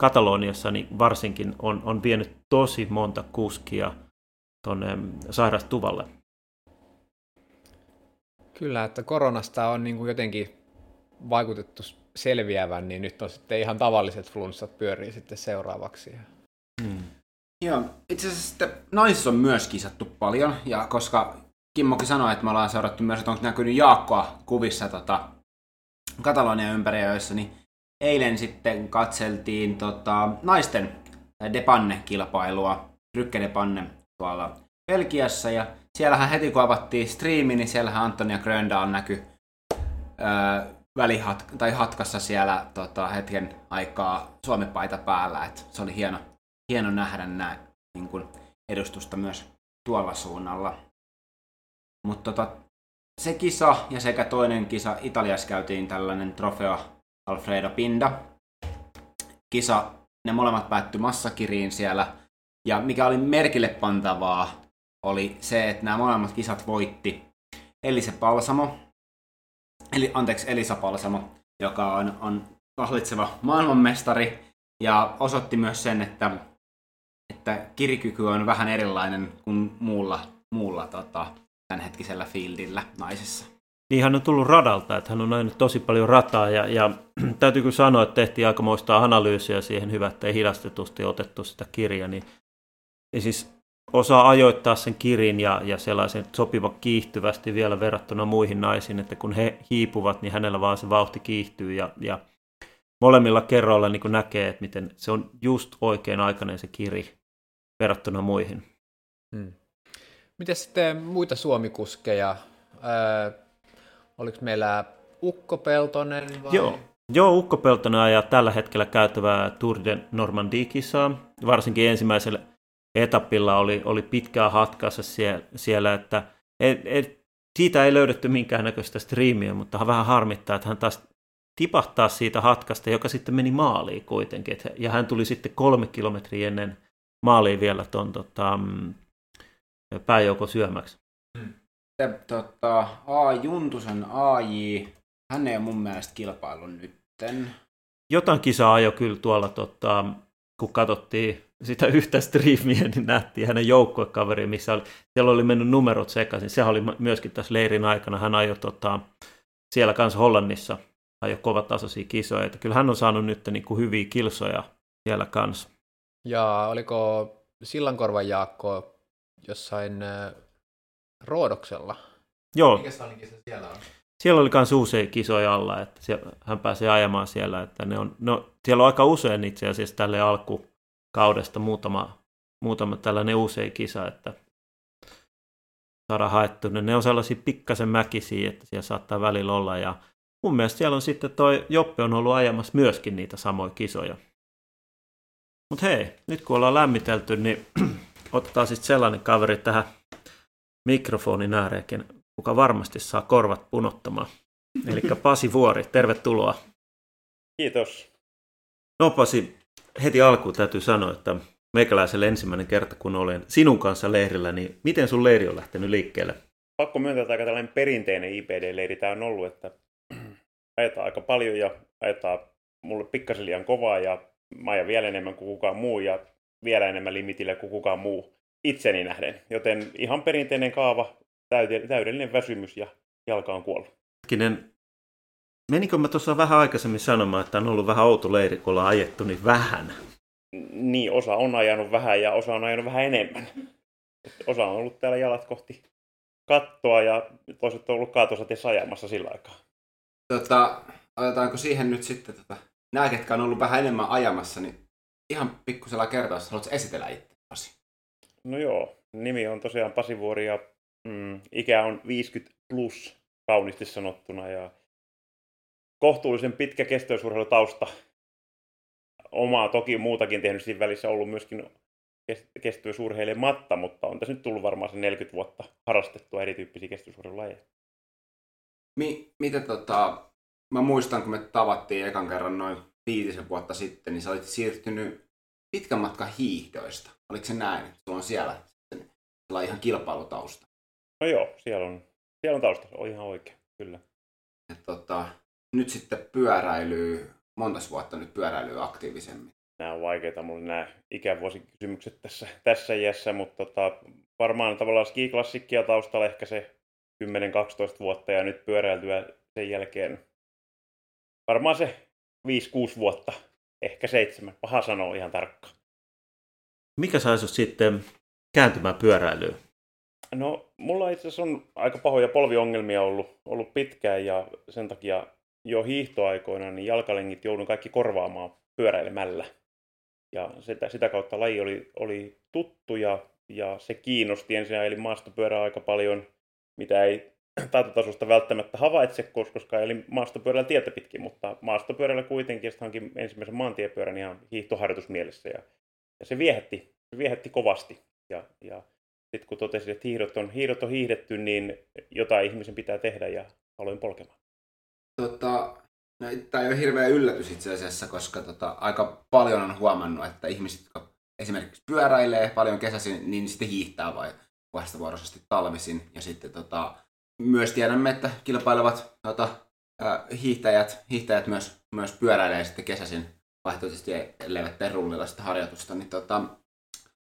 Kataloniassa niin varsinkin on, on vienyt tosi monta kuskia tuonne sairastuvalle. Kyllä, että koronasta on niin kuin jotenkin vaikutettu selviävän, niin nyt on sitten ihan tavalliset flunssat pyörii sitten seuraavaksi. Hmm. Joo, itse asiassa sitten naisissa on myös kisattu paljon, ja koska Kimmokin sanoi, että me ollaan seurattu myös, että onko näkynyt Jaakkoa kuvissa tota, Katalonian ympäriöissä, niin eilen sitten katseltiin tota, naisten Depanne-kilpailua, Rykke Depanne tuolla Belgiassa, ja siellähän heti kun avattiin striimi, niin siellähän Antonia Gröndal näkyi öö, välihat, tai hatkassa siellä tota, hetken aikaa Suomi-paita päällä, että se oli hieno, hieno nähdä näin niin kuin edustusta myös tuolla suunnalla. Mutta tota, se kisa ja sekä toinen kisa. Italiassa käytiin tällainen trofeo Alfredo Pinda. Kisa, ne molemmat päättyi massakiriin siellä. Ja mikä oli merkille pantavaa, oli se, että nämä molemmat kisat voitti Elise Palsamo, eli, anteeksi, Elisa Palsamo, joka on, on hallitseva maailmanmestari, ja osoitti myös sen, että, että kirikyky on vähän erilainen kuin muulla, muulla tota, tämänhetkisellä fieldillä naisissa. Niin hän on tullut radalta, että hän on nähnyt tosi paljon rataa ja, ja täytyy kyllä sanoa, että tehtiin aikamoista analyysiä siihen hyvä, että ei hidastetusti otettu sitä kirjaa, niin ja siis osaa ajoittaa sen kirin ja, ja sellaisen sopivan kiihtyvästi vielä verrattuna muihin naisiin, että kun he hiipuvat, niin hänellä vaan se vauhti kiihtyy ja, ja molemmilla kerroilla niin näkee, että miten se on just oikein aikainen se kiri verrattuna muihin. Hmm. Miten sitten muita suomikuskeja? Öö, oliko meillä Ukko Peltonen? Vai? Joo. Joo, Ukko Peltonen ajaa tällä hetkellä käytävää Tour de Normandie-kisaa. Varsinkin ensimmäisellä etapilla oli, oli pitkää hatkassa siellä, siellä että et, et, siitä ei löydetty minkäännäköistä striimiä, mutta vähän harmittaa, että hän taas tipahtaa siitä hatkasta, joka sitten meni maaliin kuitenkin. Et, ja hän tuli sitten kolme kilometriä ennen maaliin vielä tuon tota, pääjoukon syömäksi. Hmm. Tota, A. Juntusen AJ, hän ei ole mun mielestä kilpailun nytten. Jotain kisaa ajo kyllä tuolla, tota, kun katsottiin sitä yhtä striimiä, niin nähtiin hänen joukkuekaveri, missä oli, siellä oli mennyt numerot sekaisin. Sehän oli myöskin tässä leirin aikana. Hän ajoi tota, siellä kanssa Hollannissa ajoi kovatasoisia kisoja. Että kyllä hän on saanut nyt niin kuin hyviä kilsoja siellä kanssa. Ja oliko Sillankorvan Jaakko jossain äh, Roodoksella. Joo. Mikä siellä on? Siellä oli myös uusia kisoja alla, että siellä, hän pääsee ajamaan siellä. Että ne on, no, siellä on aika usein itse asiassa tälle alkukaudesta muutama, muutama tällainen uusi kisa, että saadaan haettu. Ne on sellaisia pikkasen mäkisiä, että siellä saattaa välillä olla. Ja mun mielestä siellä on sitten toi Joppe on ollut ajamassa myöskin niitä samoja kisoja. Mutta hei, nyt kun ollaan lämmitelty, niin otetaan sitten sellainen kaveri tähän mikrofonin ääreenkin, kuka varmasti saa korvat punottamaan. Eli Pasi Vuori, tervetuloa. Kiitos. No Pasi, heti alkuun täytyy sanoa, että meikäläiselle ensimmäinen kerta, kun olen sinun kanssa leirillä, niin miten sun leiri on lähtenyt liikkeelle? Pakko myöntää, että aika tällainen perinteinen IPD-leiri tämä on ollut, että ajetaan aika paljon ja ajetaan mulle pikkasen liian kovaa ja mä ajan vielä enemmän kuin kukaan muu ja vielä enemmän limitillä kuin kukaan muu itseni nähden. Joten ihan perinteinen kaava, täydellinen väsymys ja jalka on kuollut. Hetkinen, menikö mä tuossa vähän aikaisemmin sanomaan, että on ollut vähän outo leiri, kun ollaan ajettu niin vähän? Niin, osa on ajanut vähän ja osa on ajanut vähän enemmän. Osa on ollut täällä jalat kohti kattoa ja toiset on ollut kaatosatessa ajamassa sillä aikaa. Tota, otetaanko siihen nyt sitten tota, nämä, ketkä on ollut vähän enemmän ajamassa, niin ihan pikkusella kertaa, haluatko esitellä itse No joo, nimi on tosiaan Pasi Vuori ja mm, ikä on 50 plus kauniisti sanottuna ja kohtuullisen pitkä kestoisurheilutausta omaa toki muutakin tehnyt siinä välissä ollut myöskin kestävyysurheilematta, mutta on tässä nyt tullut varmaan se 40 vuotta harrastettua erityyppisiä kestävyysurheilulajeja. Mi- mitä tota, mä muistan, kun me tavattiin ekan kerran noin viitisen vuotta sitten, niin sä olit siirtynyt pitkän matkan hiihdoista. Oliko se näin, että sulla on siellä on ihan kilpailutausta? No joo, siellä on, siellä on tausta, on ihan oikein, kyllä. Ja tota, nyt sitten pyöräilyy, monta vuotta nyt pyöräilyy aktiivisemmin? Nämä on vaikeita mulle nämä ikävuosikysymykset tässä, tässä iässä, mutta tota, varmaan tavallaan skiklassikkia taustalla ehkä se 10-12 vuotta ja nyt pyöräiltyä sen jälkeen varmaan se 5-6 vuotta, ehkä seitsemän. Paha sanoa ihan tarkkaan. Mikä saisi sitten kääntymään pyöräilyyn? No, mulla itse asiassa on aika pahoja polviongelmia ollut, ollut pitkään ja sen takia jo hiihtoaikoina niin jalkalengit joudun kaikki korvaamaan pyöräilemällä. Ja sitä, sitä kautta laji oli, oli tuttu ja, ja se kiinnosti. Ensin eli maastopyörää aika paljon, mitä ei taitotasosta välttämättä havaitse, koska eli maastopyörällä tietä pitkin, mutta maastopyörällä kuitenkin sitten hankin ensimmäisen maantiepyörän ihan hiihtoharjoitusmielessä ja, ja se viehätti, se viehätti kovasti. Ja, ja sitten kun totesin, että hiihdot on, hiihdot on hiihdetty, niin jotain ihmisen pitää tehdä ja aloin polkemaan. Tota, no, tämä ei ole hirveä yllätys itse asiassa, koska tota, aika paljon on huomannut, että ihmiset, jotka esimerkiksi pyöräilee paljon kesäisin, niin sitten hiihtää vai vastavuoroisesti talvisin. Ja sitten tota, myös tiedämme, että kilpailevat tota, hiihtäjät, hiihtäjät myös, myös pyöräilee sitten kesäisin vaihtoehtoisesti, elleivät tee rullilla sitä harjoitusta. Niin tota,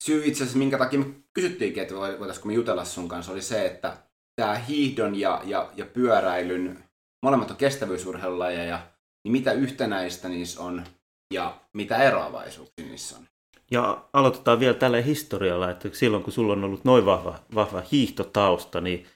syy itse asiassa, minkä takia me kysyttiinkin, että voitaisiinko me jutella sun kanssa, oli se, että tämä hiihdon ja, ja, ja pyöräilyn, molemmat on kestävyysurheilulajeja, niin mitä yhtenäistä niissä on ja mitä eroavaisuuksia niissä on? Ja aloitetaan vielä tällä historialla, että silloin kun sulla on ollut noin vahva, vahva hiihtotausta, niin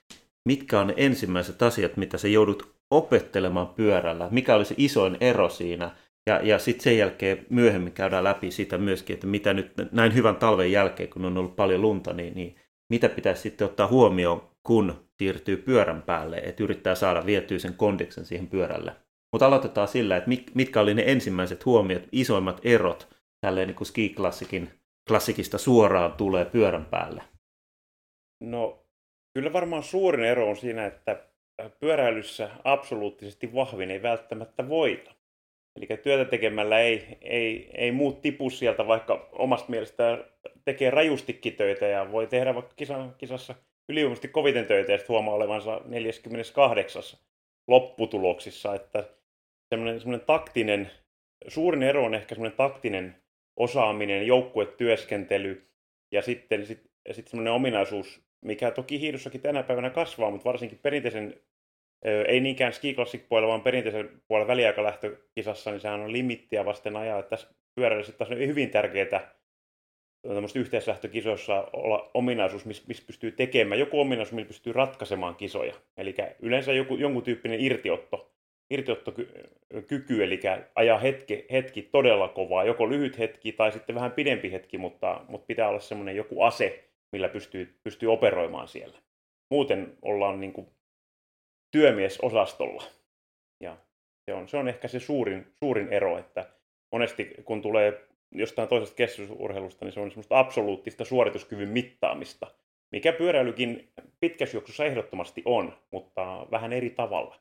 mitkä on ne ensimmäiset asiat, mitä sä joudut opettelemaan pyörällä? Mikä oli se isoin ero siinä? Ja, ja sitten sen jälkeen myöhemmin käydään läpi sitä myöskin, että mitä nyt näin hyvän talven jälkeen, kun on ollut paljon lunta, niin, niin mitä pitäisi sitten ottaa huomioon, kun siirtyy pyörän päälle, että yrittää saada vietyä sen kondiksen siihen pyörälle. Mutta aloitetaan sillä, että mitkä oli ne ensimmäiset huomiot, isoimmat erot tälleen niin kuin ski-klassikin klassikista suoraan tulee pyörän päälle? No Kyllä varmaan suurin ero on siinä, että pyöräilyssä absoluuttisesti vahvin ei välttämättä voita. Eli työtä tekemällä ei, ei, ei muut tipu sieltä, vaikka omasta mielestään tekee rajustikin töitä ja voi tehdä vaikka kisan, kisassa ylivoimaisesti koviten töitä ja sitten huomaa olevansa 48 lopputuloksissa. Että semmoinen, semmoinen taktinen, suurin ero on ehkä semmoinen taktinen osaaminen, joukkuetyöskentely ja sitten sit, sit semmoinen ominaisuus, mikä toki hiidossakin tänä päivänä kasvaa, mutta varsinkin perinteisen, ei niinkään ski classic puolella, vaan perinteisen puolella väliaikalähtökisassa, niin sehän on limittiä vasten ajaa. Että tässä pyöräilyssä taas on hyvin tärkeää yhteislähtökisoissa olla ominaisuus, missä miss pystyy tekemään, joku ominaisuus, millä pystyy ratkaisemaan kisoja. Eli yleensä joku, jonkun tyyppinen irtiotto, irtiottokyky, eli ajaa hetki, hetki todella kovaa, joko lyhyt hetki tai sitten vähän pidempi hetki, mutta, mutta pitää olla semmoinen joku ase, millä pystyy, pystyy operoimaan siellä. Muuten ollaan niin kuin työmiesosastolla. Ja se on, se on ehkä se suurin, suurin ero, että monesti kun tulee jostain toisesta kestävyysurheilusta, niin se on semmoista absoluuttista suorituskyvyn mittaamista, mikä pyöräilykin pitkässä juoksussa ehdottomasti on, mutta vähän eri tavalla.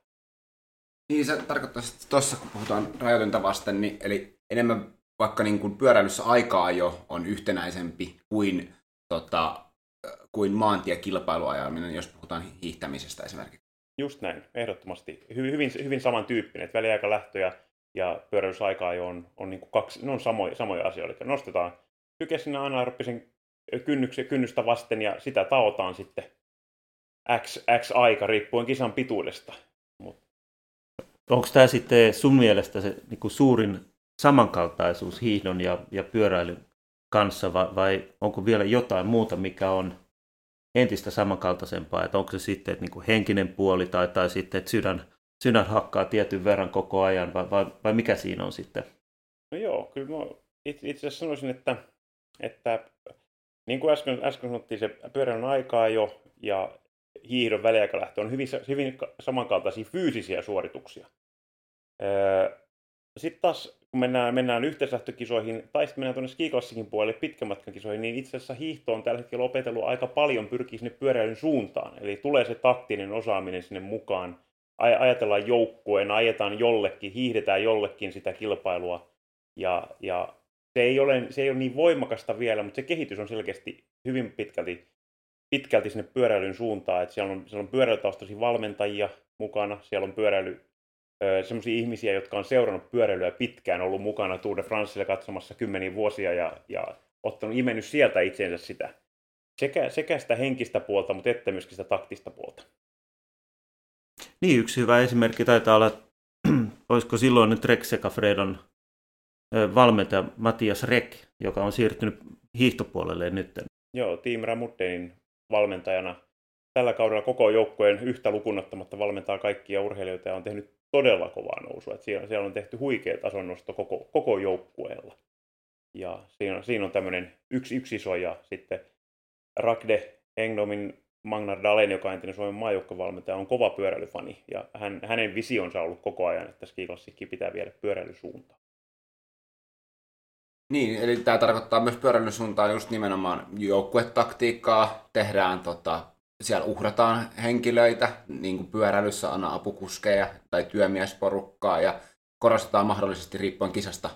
Niin se tarkoittaa, että tuossa kun puhutaan rajoitinta vasten, niin eli enemmän vaikka niin kuin pyöräilyssä aikaa jo on yhtenäisempi kuin tota, kuin maantiekilpailuajaminen, jos puhutaan hiihtämisestä esimerkiksi. Just näin, ehdottomasti. Hyvin, hyvin, hyvin samantyyppinen, että väliaikalähtö ja, ja pyöräilysaika on, on niin kuin kaksi, ne on samoja, samoja asioita. Eli nostetaan syke sinne anaerobisen kynnystä vasten ja sitä taotaan sitten X, X aika riippuen kisan pituudesta. Mut. Onko tämä sitten sun mielestä se niin kuin suurin samankaltaisuus hiihdon ja, ja pyöräilyn kanssa vai, vai onko vielä jotain muuta, mikä on entistä samankaltaisempaa, että onko se sitten että niin kuin henkinen puoli tai, tai sitten, että sydän, sydän hakkaa tietyn verran koko ajan vai, vai, vai mikä siinä on sitten? No joo, kyllä mä itse, itse asiassa sanoisin, että, että niin kuin äsken, äsken sanottiin, se pyöräilyn aikaa jo ja hiihdon väliaikalähtö on hyvin, hyvin samankaltaisia fyysisiä suorituksia. Sitten taas kun mennään, mennään yhteislähtökisoihin tai sitten mennään tuonne skiklassikin puolelle pitkän kisoihin, niin itse asiassa hiihto on tällä hetkellä opetellut aika paljon pyrkii sinne pyöräilyn suuntaan. Eli tulee se taktinen osaaminen sinne mukaan. Ajatellaan joukkueen, ajetaan jollekin, hiihdetään jollekin sitä kilpailua. Ja, ja se, ei ole, se ei ole niin voimakasta vielä, mutta se kehitys on selkeästi hyvin pitkälti, pitkälti sinne pyöräilyn suuntaan. Että siellä on, siellä on pyöräilytaustaisia valmentajia mukana, siellä on pyöräily sellaisia ihmisiä, jotka on seurannut pyöräilyä pitkään, ollut mukana Tour de Francella katsomassa kymmeniä vuosia ja, ja ottanut imennyt sieltä itseensä sitä sekä, sekä sitä henkistä puolta, mutta että myöskin sitä taktista puolta. Niin, yksi hyvä esimerkki taitaa olla, olisiko silloin nyt Trek Fredon valmentaja Matias Rek, joka on siirtynyt hiihtopuolelle nyt. Joo, Team Ramuttenin valmentajana tällä kaudella koko joukkueen yhtä lukunottamatta valmentaa kaikkia urheilijoita ja on tehnyt todella kovaa nousua. Että siellä, siellä on tehty huikea tasonnosto koko, koko joukkueella. Ja siinä, siinä on tämmöinen yksi, yksi iso ja sitten Ragde Engdomin Magnar Dalen, joka on entinen Suomen maajoukkovalmentaja, on kova pyöräilyfani. Ja hän, hänen visionsa on ollut koko ajan, että skiklassikki pitää viedä pyöräilysuuntaan. Niin, eli tämä tarkoittaa myös pyöräilysuuntaan just nimenomaan joukkuetaktiikkaa, tehdään tota, siellä uhrataan henkilöitä, niin kuin pyöräilyssä on apukuskeja tai työmiesporukkaa ja korostetaan mahdollisesti riippuen kisasta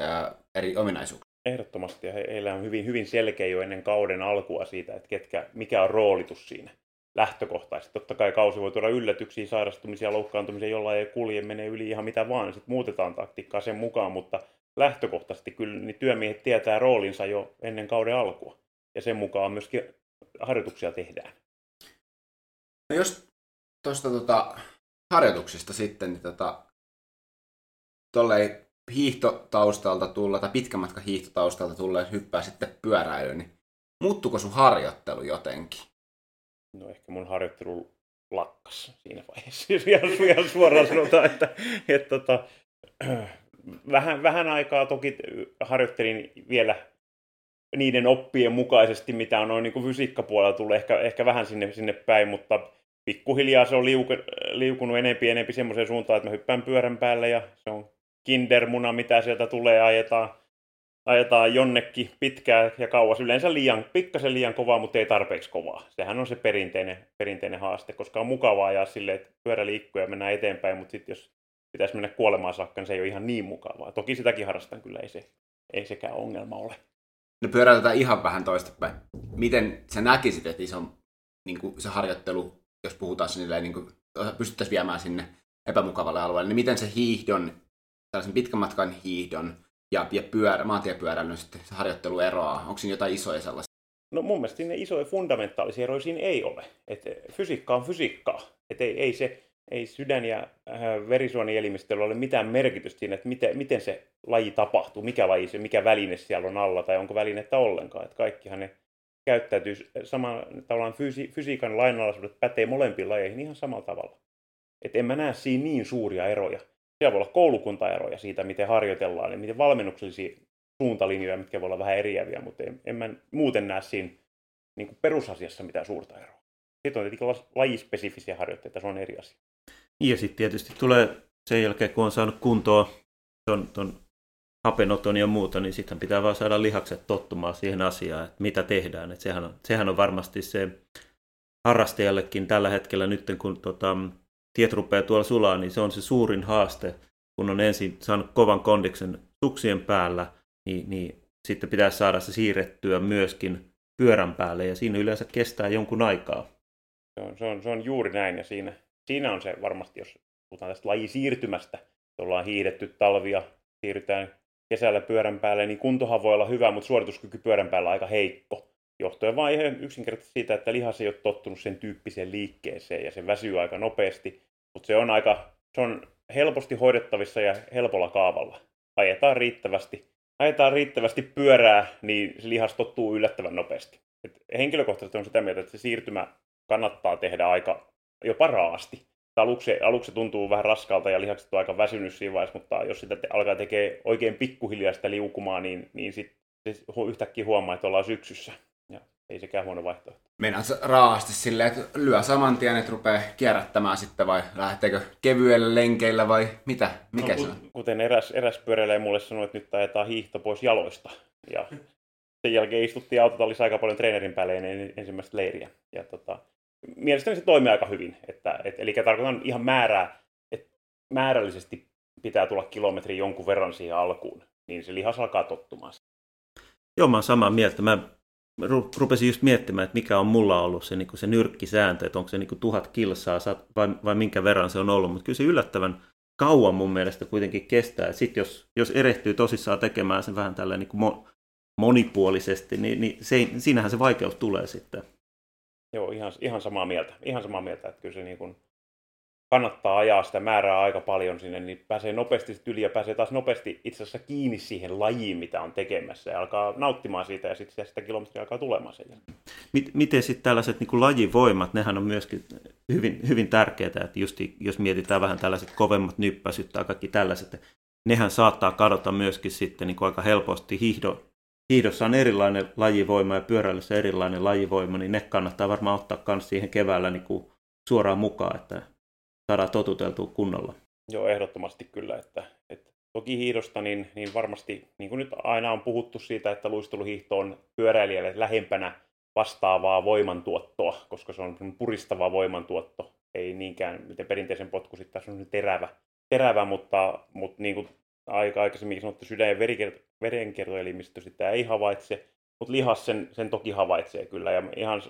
ja eri ominaisuuksia. Ehdottomasti ja he, heillä on hyvin, hyvin selkeä jo ennen kauden alkua siitä, että ketkä, mikä on roolitus siinä lähtökohtaisesti. Totta kai kausi voi tuoda yllätyksiä, sairastumisia, loukkaantumisia, jolla ei kulje, menee yli ihan mitä vaan, sitten muutetaan taktiikkaa sen mukaan, mutta lähtökohtaisesti kyllä niin työmiehet tietää roolinsa jo ennen kauden alkua. Ja sen mukaan myöskin harjoituksia tehdään. No jos tuosta tota, harjoituksista sitten, niin tota, tollei hiihtotaustalta tulla, tai pitkän matkan hiihtotaustalta tulla, hyppää sitten pyöräilyyn, niin muuttuko sun harjoittelu jotenkin? No ehkä mun harjoittelu lakkas siinä vaiheessa, jos ihan, ihan suoraan sanotaan, että, että tota, vähän, vähän aikaa toki harjoittelin vielä niiden oppien mukaisesti, mitä on noin niin fysiikkapuolella tullut ehkä, ehkä vähän sinne, sinne päin, mutta pikkuhiljaa se on liuku, liukunut enempi enempi semmoiseen suuntaan, että mä hyppään pyörän päälle ja se on kindermuna, mitä sieltä tulee, ajetaan, ajetaan jonnekin pitkään ja kauas. Yleensä liian, pikkasen liian kovaa, mutta ei tarpeeksi kovaa. Sehän on se perinteinen, perinteinen haaste, koska on mukavaa ajaa silleen, että pyörä liikkuu ja mennään eteenpäin, mutta sitten jos pitäisi mennä kuolemaan saakka, niin se ei ole ihan niin mukavaa. Toki sitäkin harrastan kyllä, ei, se, ei sekään ongelma ole. No pyöräytetään ihan vähän toistepäin. Miten sä näkisit, että iso, niin kuin se harjoittelu jos puhutaan sinne, niin kuin, pystyttäisiin viemään sinne epämukavalle alueelle, niin miten se hiihdon, tällaisen pitkän matkan hiihdon ja, ja pyörä, maantiepyöräilyn sitten se harjoittelu eroaa? Onko siinä jotain isoja sellaisia? No mun mielestä ne isoja fundamentaalisia eroja siinä ei ole. Et fysiikka on fysiikkaa. Et ei, ei, se, ei sydän- ja äh, verisuonielimistöllä ole mitään merkitystä siinä, että miten, miten se laji tapahtuu, mikä laji se, mikä väline siellä on alla tai onko välinettä ollenkaan. Et kaikkihan ne käyttäytyy sama tavallaan fysi, fysiikan lainalaisuudet pätee molempiin lajeihin ihan samalla tavalla. Et en mä näe siinä niin suuria eroja. Siellä voi olla koulukuntaeroja siitä, miten harjoitellaan ja miten valmennuksellisia suuntalinjoja, mitkä voi olla vähän eriäviä, mutta en, en mä muuten näe siinä niin kuin perusasiassa mitään suurta eroa. Sitten on tietenkin lajispesifisiä harjoitteita, se on eri asia. Ja sitten tietysti tulee sen jälkeen, kun on saanut kuntoa ton, ton hapenoton ja muuta, niin sitten pitää vaan saada lihakset tottumaan siihen asiaan, että mitä tehdään. Että sehän, on, sehän on varmasti se harrastajallekin tällä hetkellä nyt, kun tota, tiet rupeaa tuolla sulaa, niin se on se suurin haaste, kun on ensin saanut kovan kondiksen suksien päällä, niin, niin sitten pitää saada se siirrettyä myöskin pyörän päälle, ja siinä yleensä kestää jonkun aikaa. Se on, se on, se on juuri näin, ja siinä, siinä on se varmasti, jos puhutaan tästä lajisiirtymästä, ollaan hiihdetty talvia, siirrytään kesällä pyörän päälle, niin kuntohan voi olla hyvä, mutta suorituskyky pyörän päällä aika heikko. Johtuen vain ihan yksinkertaisesti siitä, että lihas ei ole tottunut sen tyyppiseen liikkeeseen ja se väsyy aika nopeasti. Mutta se on aika, se on helposti hoidettavissa ja helpolla kaavalla. Ajetaan riittävästi, ajetaan riittävästi pyörää, niin se lihas tottuu yllättävän nopeasti. Et henkilökohtaisesti on sitä mieltä, että se siirtymä kannattaa tehdä aika jopa raasti aluksi, aluksi tuntuu vähän raskalta ja lihakset on aika väsynyt siinä vaiheessa, mutta jos sitä te, alkaa tekee oikein pikkuhiljaa sitä liukumaa, niin, niin sitten yhtäkkiä huomaa, että ollaan syksyssä. Ja ei sekään huono vaihtoehto. Meinaat raasti silleen, että lyö saman tien, että rupeaa kierrättämään sitten vai lähteekö kevyellä lenkeillä vai mitä? Mikä no, se on? Kuten eräs, eräs pyöräilijä mulle sanoi, että nyt ajetaan hiihto pois jaloista. Ja sen jälkeen istuttiin autotallissa aika paljon treenerin päälle ennen ensimmäistä leiriä. Ja tota, mielestäni se toimii aika hyvin. Että, et, eli tarkoitan ihan määrää, että määrällisesti pitää tulla kilometri jonkun verran siihen alkuun, niin se lihas alkaa tottumaan. Joo, mä oon samaa mieltä. Mä rupesin just miettimään, että mikä on mulla ollut se, niin se nyrkkisääntö, että onko se niin tuhat kilsaa vai, vai minkä verran se on ollut, mutta kyllä se yllättävän kauan mun mielestä kuitenkin kestää. Sitten jos, jos erehtyy tosissaan tekemään sen vähän tällä niin monipuolisesti, niin, niin se, siinähän se vaikeus tulee sitten. Joo, ihan, ihan samaa mieltä. Ihan samaa mieltä, että kyllä se niin kuin kannattaa ajaa sitä määrää aika paljon sinne, niin pääsee nopeasti yli ja pääsee taas nopeasti itse asiassa kiinni siihen lajiin, mitä on tekemässä ja alkaa nauttimaan siitä ja sitten sitä kilometriä alkaa tulemaan sen. Miten sitten tällaiset niin lajivoimat, nehän on myöskin hyvin, hyvin tärkeitä, että just jos mietitään vähän tällaiset kovemmat nyppäsyt tai kaikki tällaiset, nehän saattaa kadota myöskin sitten niin kuin aika helposti hiihdo, hiihdossa on erilainen lajivoima ja pyöräilyssä erilainen lajivoima, niin ne kannattaa varmaan ottaa myös siihen keväällä niin kuin suoraan mukaan, että saadaan totuteltua kunnolla. Joo, ehdottomasti kyllä. Että, että toki hiidosta, niin, niin varmasti, niin kuin nyt aina on puhuttu siitä, että luisteluhiihto on pyöräilijälle lähempänä vastaavaa voimantuottoa, koska se on puristava voimantuotto, ei niinkään miten perinteisen potku sitten tässä on terävä, terävä mutta, mutta niin kuin aika aikaisemmin sanottu, sydän- ja verenkiertoelimistö sitä ei havaitse, mutta lihas sen, sen toki havaitsee kyllä. Ja ihan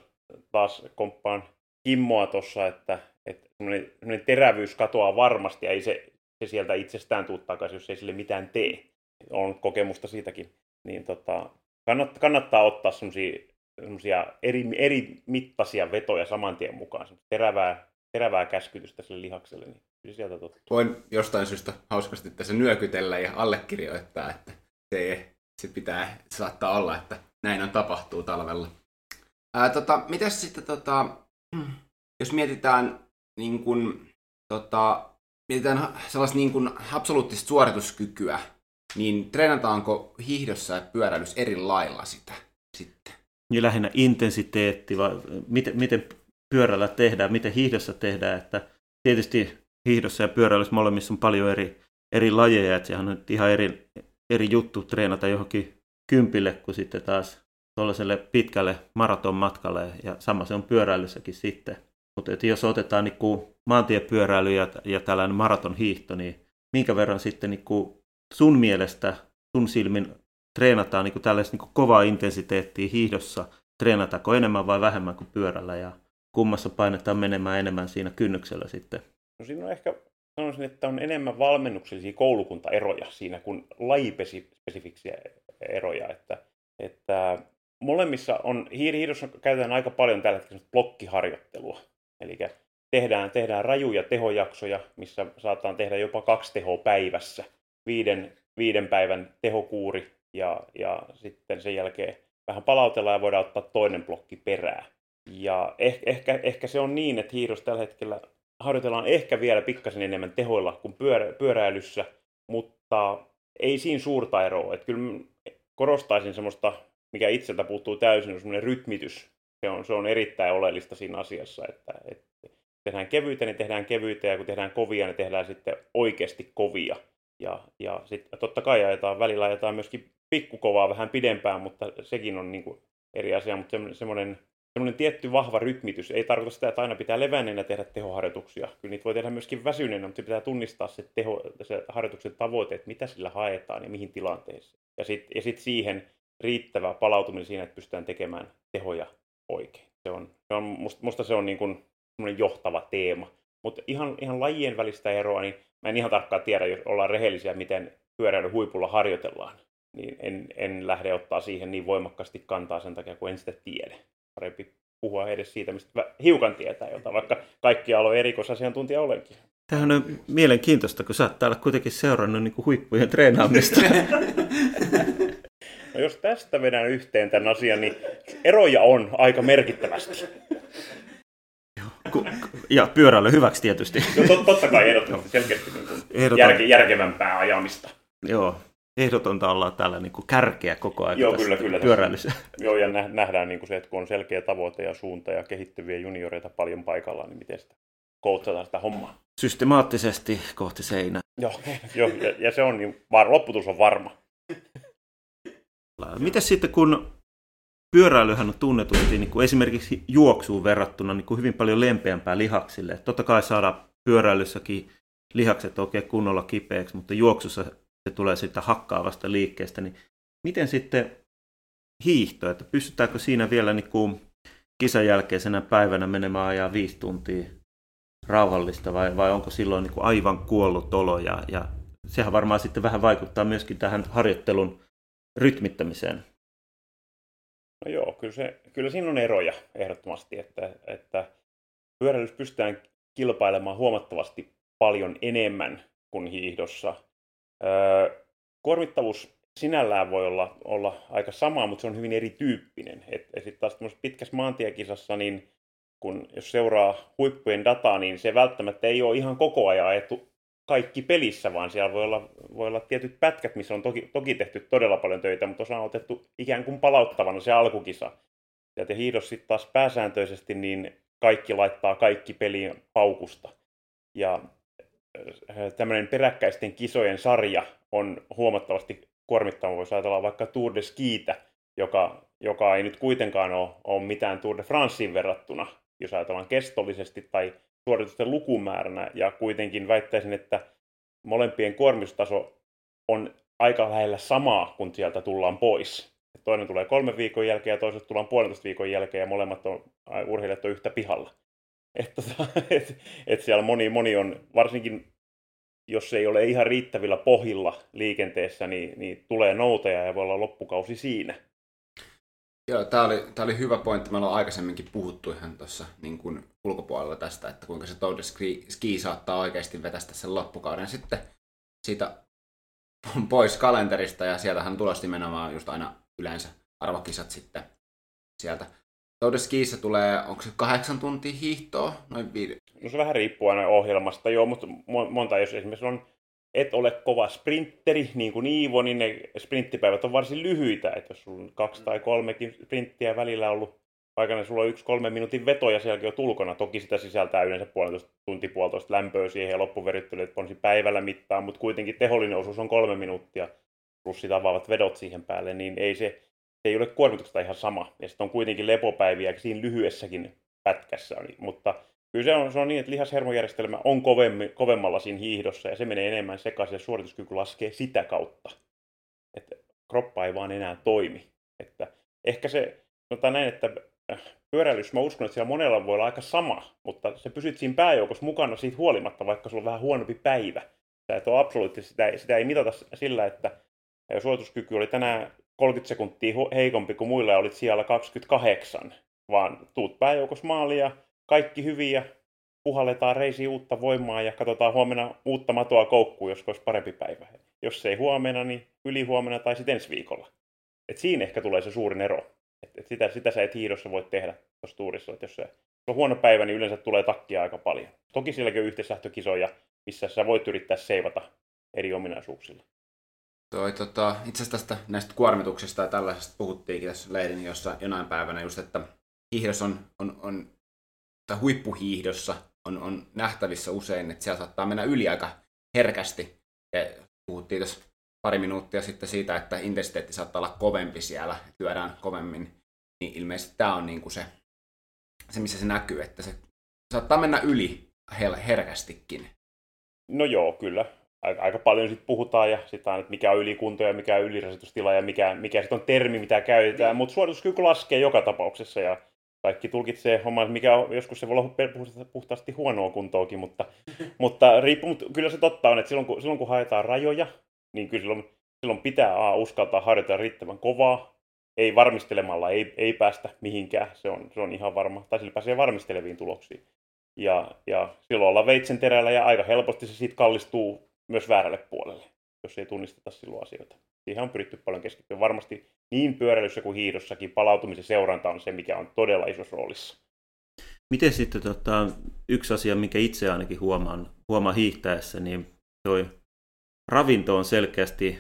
taas komppaan Kimmoa tuossa, että, että semmoinen, terävyys katoaa varmasti ja ei se, se sieltä itsestään tule takaisin, jos ei sille mitään tee. On kokemusta siitäkin. Niin tota, kannattaa, kannattaa ottaa semmoisia eri, eri mittaisia vetoja saman tien mukaan, terävää, terävää käskytystä sille lihakselle, niin sieltä totta. Voin jostain syystä hauskasti tässä nyökytellä ja allekirjoittaa, että se, se pitää, se saattaa olla, että näin on tapahtuu talvella. Ää, tota, mitäs sitten, tota, jos mietitään niin kun, tota, mietitään sellaista niin kun absoluuttista suorituskykyä, niin treenataanko hiihdossa ja pyöräilyssä eri lailla sitä sitten? Niin lähinnä intensiteetti, vai miten, miten pyörällä tehdään, miten hiihdossa tehdään, että tietysti hiihdossa ja pyöräilyssä molemmissa on paljon eri, eri lajeja, että sehän on ihan eri, eri juttu treenata johonkin kympille kuin sitten taas tuollaiselle pitkälle maratonmatkalle ja sama se on pyöräilyssäkin sitten. Mutta jos otetaan niin kuin maantiepyöräily ja, ja tällainen maratonhiihto, niin minkä verran sitten niin kuin sun mielestä, sun silmin treenataan niin kuin tällaista niin kuin kovaa intensiteettiä hiihdossa, treenataanko enemmän vai vähemmän kuin pyörällä ja kummassa painetaan menemään enemmän siinä kynnyksellä sitten? No siinä on ehkä, sanoisin, että on enemmän valmennuksellisia koulukuntaeroja siinä kuin lajispesifiksiä eroja, että, että molemmissa on, hiirihiidossa käytetään aika paljon tällä hetkellä blokkiharjoittelua, eli tehdään, tehdään rajuja tehojaksoja, missä saataan tehdä jopa kaksi tehoa päivässä, viiden, viiden päivän tehokuuri ja, ja sitten sen jälkeen vähän palautellaan ja voidaan ottaa toinen blokki perää. Ja ehkä, ehkä, ehkä se on niin, että hiiros tällä hetkellä harjoitellaan ehkä vielä pikkasen enemmän tehoilla kuin pyörä, pyöräilyssä, mutta ei siinä suurta eroa. Että kyllä korostaisin semmoista, mikä itseltä puuttuu täysin, on semmoinen rytmitys. Se on, se on erittäin oleellista siinä asiassa, että, että tehdään kevyitä, niin tehdään kevyitä, ja kun tehdään kovia, niin tehdään sitten oikeasti kovia. Ja, ja sitten totta kai ajetaan, välillä ajetaan myöskin pikkukovaa vähän pidempään, mutta sekin on niin kuin eri asia, mutta semmoinen semmoinen tietty vahva rytmitys ei tarkoita sitä, että aina pitää levänneenä tehdä tehoharjoituksia. Kyllä niitä voi tehdä myöskin väsyneenä, mutta pitää tunnistaa se, teho, se harjoituksen tavoite, että mitä sillä haetaan ja mihin tilanteeseen. Ja sitten sit siihen riittävä palautuminen siinä, että pystytään tekemään tehoja oikein. Se on, se on, musta, musta se on niin kuin johtava teema. Mutta ihan, ihan lajien välistä eroa, niin mä en ihan tarkkaan tiedä, jos ollaan rehellisiä, miten pyöräilyn huipulla harjoitellaan. Niin en, en lähde ottaa siihen niin voimakkaasti kantaa sen takia, kun en sitä tiedä parempi puhua edes siitä, mistä hiukan tietää jotain, vaikka kaikki alojen erikoisasiantuntija olenkin. Tämähän on mielenkiintoista, kun sä oot täällä kuitenkin seurannut niin kuin huippujen treenaamista. No jos tästä vedän yhteen tämän asian, niin eroja on aika merkittävästi. Ja pyörällä hyväksi tietysti. No tot, totta kai ehdottomasti selkeästi niin järke, järkevämpää ajamista. Joo. Ehdotonta olla täällä niin kuin kärkeä koko ajan Joo, kyllä, kyllä. pyöräilyssä. Joo, ja nä- nähdään niin kuin se, että kun on selkeä tavoite ja suunta ja kehittyviä junioreita paljon paikalla, niin miten sitä koutsataan sitä hommaa. Systemaattisesti kohti seinää. Joo, jo, ja, ja, se on, niin var, lopputus on varma. Miten sitten kun pyöräilyhän on tunnetusti niin kuin esimerkiksi juoksuun verrattuna niin kuin hyvin paljon lempeämpää lihaksille. Totta kai saada pyöräilyssäkin lihakset oikein kunnolla kipeäksi, mutta juoksussa se tulee siitä hakkaavasta liikkeestä. Niin miten sitten hiihto, että pystytäänkö siinä vielä niin kuin kisan jälkeisenä päivänä menemään ajaa viisi tuntia rauhallista vai, vai onko silloin niin kuin aivan kuollut olo ja, ja sehän varmaan sitten vähän vaikuttaa myöskin tähän harjoittelun rytmittämiseen. No joo, kyllä, se, kyllä siinä on eroja ehdottomasti, että, että pyöräilys pystytään kilpailemaan huomattavasti paljon enemmän kuin hiihdossa. Kuormittavuus sinällään voi olla, olla aika sama, mutta se on hyvin erityyppinen. Et, et sitten taas pitkässä maantiekisassa, niin kun jos seuraa huippujen dataa, niin se välttämättä ei ole ihan koko ajan ajettu kaikki pelissä, vaan siellä voi olla, voi olla tietyt pätkät, missä on toki, toki tehty todella paljon töitä, mutta osa on otettu ikään kuin palauttavana se alkukisa. Ja hiidos sitten taas pääsääntöisesti, niin kaikki laittaa kaikki peliin paukusta. Ja tämmöinen peräkkäisten kisojen sarja on huomattavasti kuormittava. Voisi ajatella vaikka Tour de Skiitä, joka, joka ei nyt kuitenkaan ole, ole mitään Tour de Franceen verrattuna, jos ajatellaan kestollisesti tai suoritusten lukumääränä, ja kuitenkin väittäisin, että molempien kuormistustaso on aika lähellä samaa, kun sieltä tullaan pois. Toinen tulee kolmen viikon jälkeen ja toiset tullaan puolentoista viikon jälkeen ja molemmat on, urheilijat on yhtä pihalla. Että et, et siellä moni, moni on, varsinkin jos ei ole ihan riittävillä pohjilla liikenteessä, niin, niin tulee nouteja ja voi olla loppukausi siinä. Joo, tämä oli, oli hyvä pointti. Me ollaan aikaisemminkin puhuttu ihan tuossa niin kuin ulkopuolella tästä, että kuinka se Tour Ski, Ski saattaa oikeasti vetästä sen loppukauden sitten siitä pois kalenterista, ja sieltähän tulosti nimenomaan just aina yleensä arvokisat sitten sieltä. Tour de Skiissa tulee, onko se kahdeksan tuntia hiihtoa? Noin viide... No se vähän riippuu aina ohjelmasta, joo, mutta monta, jos esimerkiksi on et ole kova sprinteri, niin kuin Iivo, niin ne sprinttipäivät on varsin lyhyitä. Että jos sulla on kaksi tai kolmekin sprinttiä välillä ollut aikana, sulla on yksi kolmen minuutin veto ja sielläkin on ulkona. Toki sitä sisältää yleensä puolentoista tunti puolitoista lämpöä siihen ja loppuveryttely, että on päivällä mittaan, mutta kuitenkin tehollinen osuus on kolme minuuttia plus sitä avaavat vedot siihen päälle, niin ei se ei ole kuormituksesta ihan sama. Ja sitten on kuitenkin lepopäiviä siinä lyhyessäkin pätkässä, mutta Kyllä se on, se on niin, että lihashermojärjestelmä on kovemmi, kovemmalla siinä hiihdossa ja se menee enemmän sekaisin ja suorituskyky laskee sitä kautta. Että kroppa ei vaan enää toimi. Että ehkä se, sanotaan näin, että äh, pyöräilys, mä uskon, että siellä monella voi olla aika sama, mutta se pysyt siinä pääjoukossa mukana siitä huolimatta, vaikka sulla on vähän huonompi päivä. Sä et ole absoluuttisesti, sitä, sitä ei mitata sillä, että suorituskyky oli tänään 30 sekuntia heikompi kuin muilla ja olit siellä 28, vaan tuut pääjoukossa maaliin ja kaikki hyvin ja puhalletaan reisi uutta voimaa ja katsotaan huomenna uutta matoa koukkuun, jos olisi parempi päivä. Jos ei huomenna, niin ylihuomenna tai sitten ensi viikolla. Et siinä ehkä tulee se suurin ero. Et, et sitä, sitä sä et hiidossa voi tehdä tuossa tuurissa. Et jos se on huono päivä, niin yleensä tulee takkia aika paljon. Toki sielläkin on yhteislähtökisoja, missä sä voit yrittää seivata eri ominaisuuksilla. Toi, tota, itse asiassa tästä näistä kuormituksista ja tällaisesta puhuttiinkin tässä leirin jossa jonain päivänä just, että hiihdos on, on, on tai huippuhiihdossa on, on nähtävissä usein, että siellä saattaa mennä yli aika herkästi. Ja puhuttiin tuossa pari minuuttia sitten siitä, että intensiteetti saattaa olla kovempi siellä, lyödään kovemmin. Niin ilmeisesti tämä on niin kuin se, se, missä se näkyy, että se saattaa mennä yli herkästikin. No joo, kyllä. Aika, aika paljon sitten puhutaan ja sitä että mikä on ylikunto ja mikä on ylirasitustila ja mikä, mikä sitten on termi, mitä käytetään, niin. mutta suorituskyky laskee joka tapauksessa ja kaikki tulkitsee hommaa, mikä on, joskus se voi olla puhtaasti huonoa kuntoakin, mutta, mutta, riippuu, mutta kyllä se totta on, että silloin kun, silloin kun haetaan rajoja, niin kyllä silloin, silloin pitää a, uskaltaa harjoitella riittävän kovaa, ei varmistelemalla ei, ei päästä mihinkään, se on, se on ihan varma, tai sillä pääsee varmisteleviin tuloksiin. Ja, ja silloin ollaan veitsen terällä ja aika helposti se siitä kallistuu myös väärälle puolelle, jos ei tunnisteta silloin asioita. Siihen on pyritty paljon keskittyä. Varmasti niin pyöräilyssä kuin hiidossakin palautumisen seuranta on se, mikä on todella isossa roolissa. Miten sitten tota, yksi asia, mikä itse ainakin huomaan, huomaan hiihtäessä, niin toi ravinto on selkeästi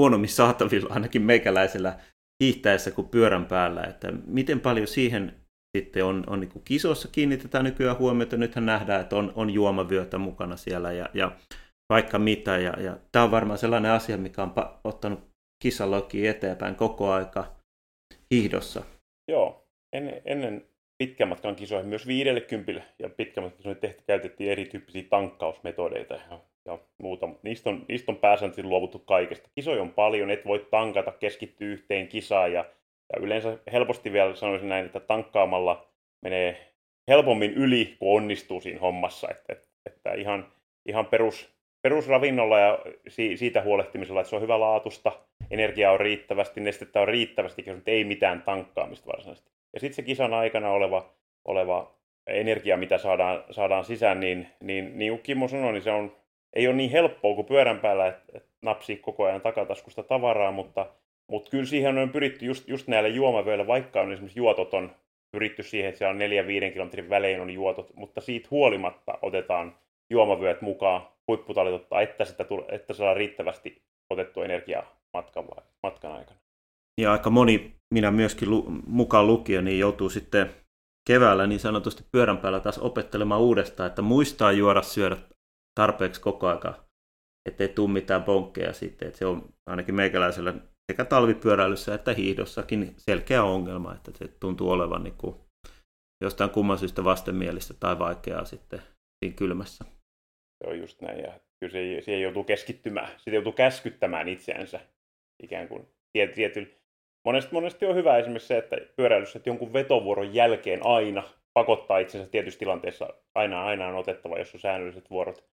huonommin saatavilla ainakin meikäläisellä hiihtäessä kuin pyörän päällä, että miten paljon siihen sitten on, on niin kisossa kiinnitetään nykyään huomiota. Nythän nähdään, että on, on juomavyötä mukana siellä ja, ja vaikka mitä. Ja, ja tämä on varmaan sellainen asia, mikä on ottanut kisalogia eteenpäin koko aika hiihdossa. Joo, en, ennen pitkän matkan kisoihin myös 50 ja pitkän matkan kisoihin tehty, käytettiin erityyppisiä tankkausmetodeita ja, ja muuta. Niistä on, niistä on pääsääntöisesti luovuttu kaikesta. Kisoja on paljon, et voi tankata, keskittyä yhteen kisaan ja, ja yleensä helposti vielä sanoisin näin, että tankkaamalla menee helpommin yli, kun onnistuu siinä hommassa. Että, että, ihan, ihan perus, perusravinnolla ja siitä huolehtimisella, että se on hyvä laatusta, energiaa on riittävästi, nestettä on riittävästi, mutta ei mitään tankkaamista varsinaisesti. Ja sitten se kisan aikana oleva, oleva energia, mitä saadaan, saadaan sisään, niin, niin, niin kuin Kimmo sanoi, niin se on, ei ole niin helppoa kuin pyörän päällä, että, että napsii koko ajan takataskusta tavaraa, mutta, mutta kyllä siihen on pyritty just, just näillä juomavöillä, vaikka on esimerkiksi juotot on pyritty siihen, että siellä on 4-5 kilometrin välein on juotot, mutta siitä huolimatta otetaan juomavyöt mukaan, huipputalit ottaa, että, sitä, että saadaan riittävästi otettua energiaa matkan, matkan aikana. Ja aika moni, minä myöskin lu, mukaan lukien, niin joutuu sitten keväällä niin sanotusti pyörän päällä taas opettelemaan uudestaan, että muistaa juoda syödä tarpeeksi koko aika, ettei tule mitään bonkkeja sitten. Että se on ainakin meikäläisellä sekä talvipyöräilyssä että hiihdossakin selkeä ongelma, että se tuntuu olevan niin kuin jostain kumman syystä vastenmielistä tai vaikeaa sitten siinä kylmässä. Se on just näin, ja kyllä se, siihen joutuu keskittymään, sitä joutuu käskyttämään itseänsä ikään kuin tietyllä. Monesti, monesti on hyvä esimerkiksi se, että pyöräilyssä että jonkun vetovuoron jälkeen aina pakottaa itsensä tietyissä tilanteissa, aina, aina on otettava, jos on säännölliset vuorot.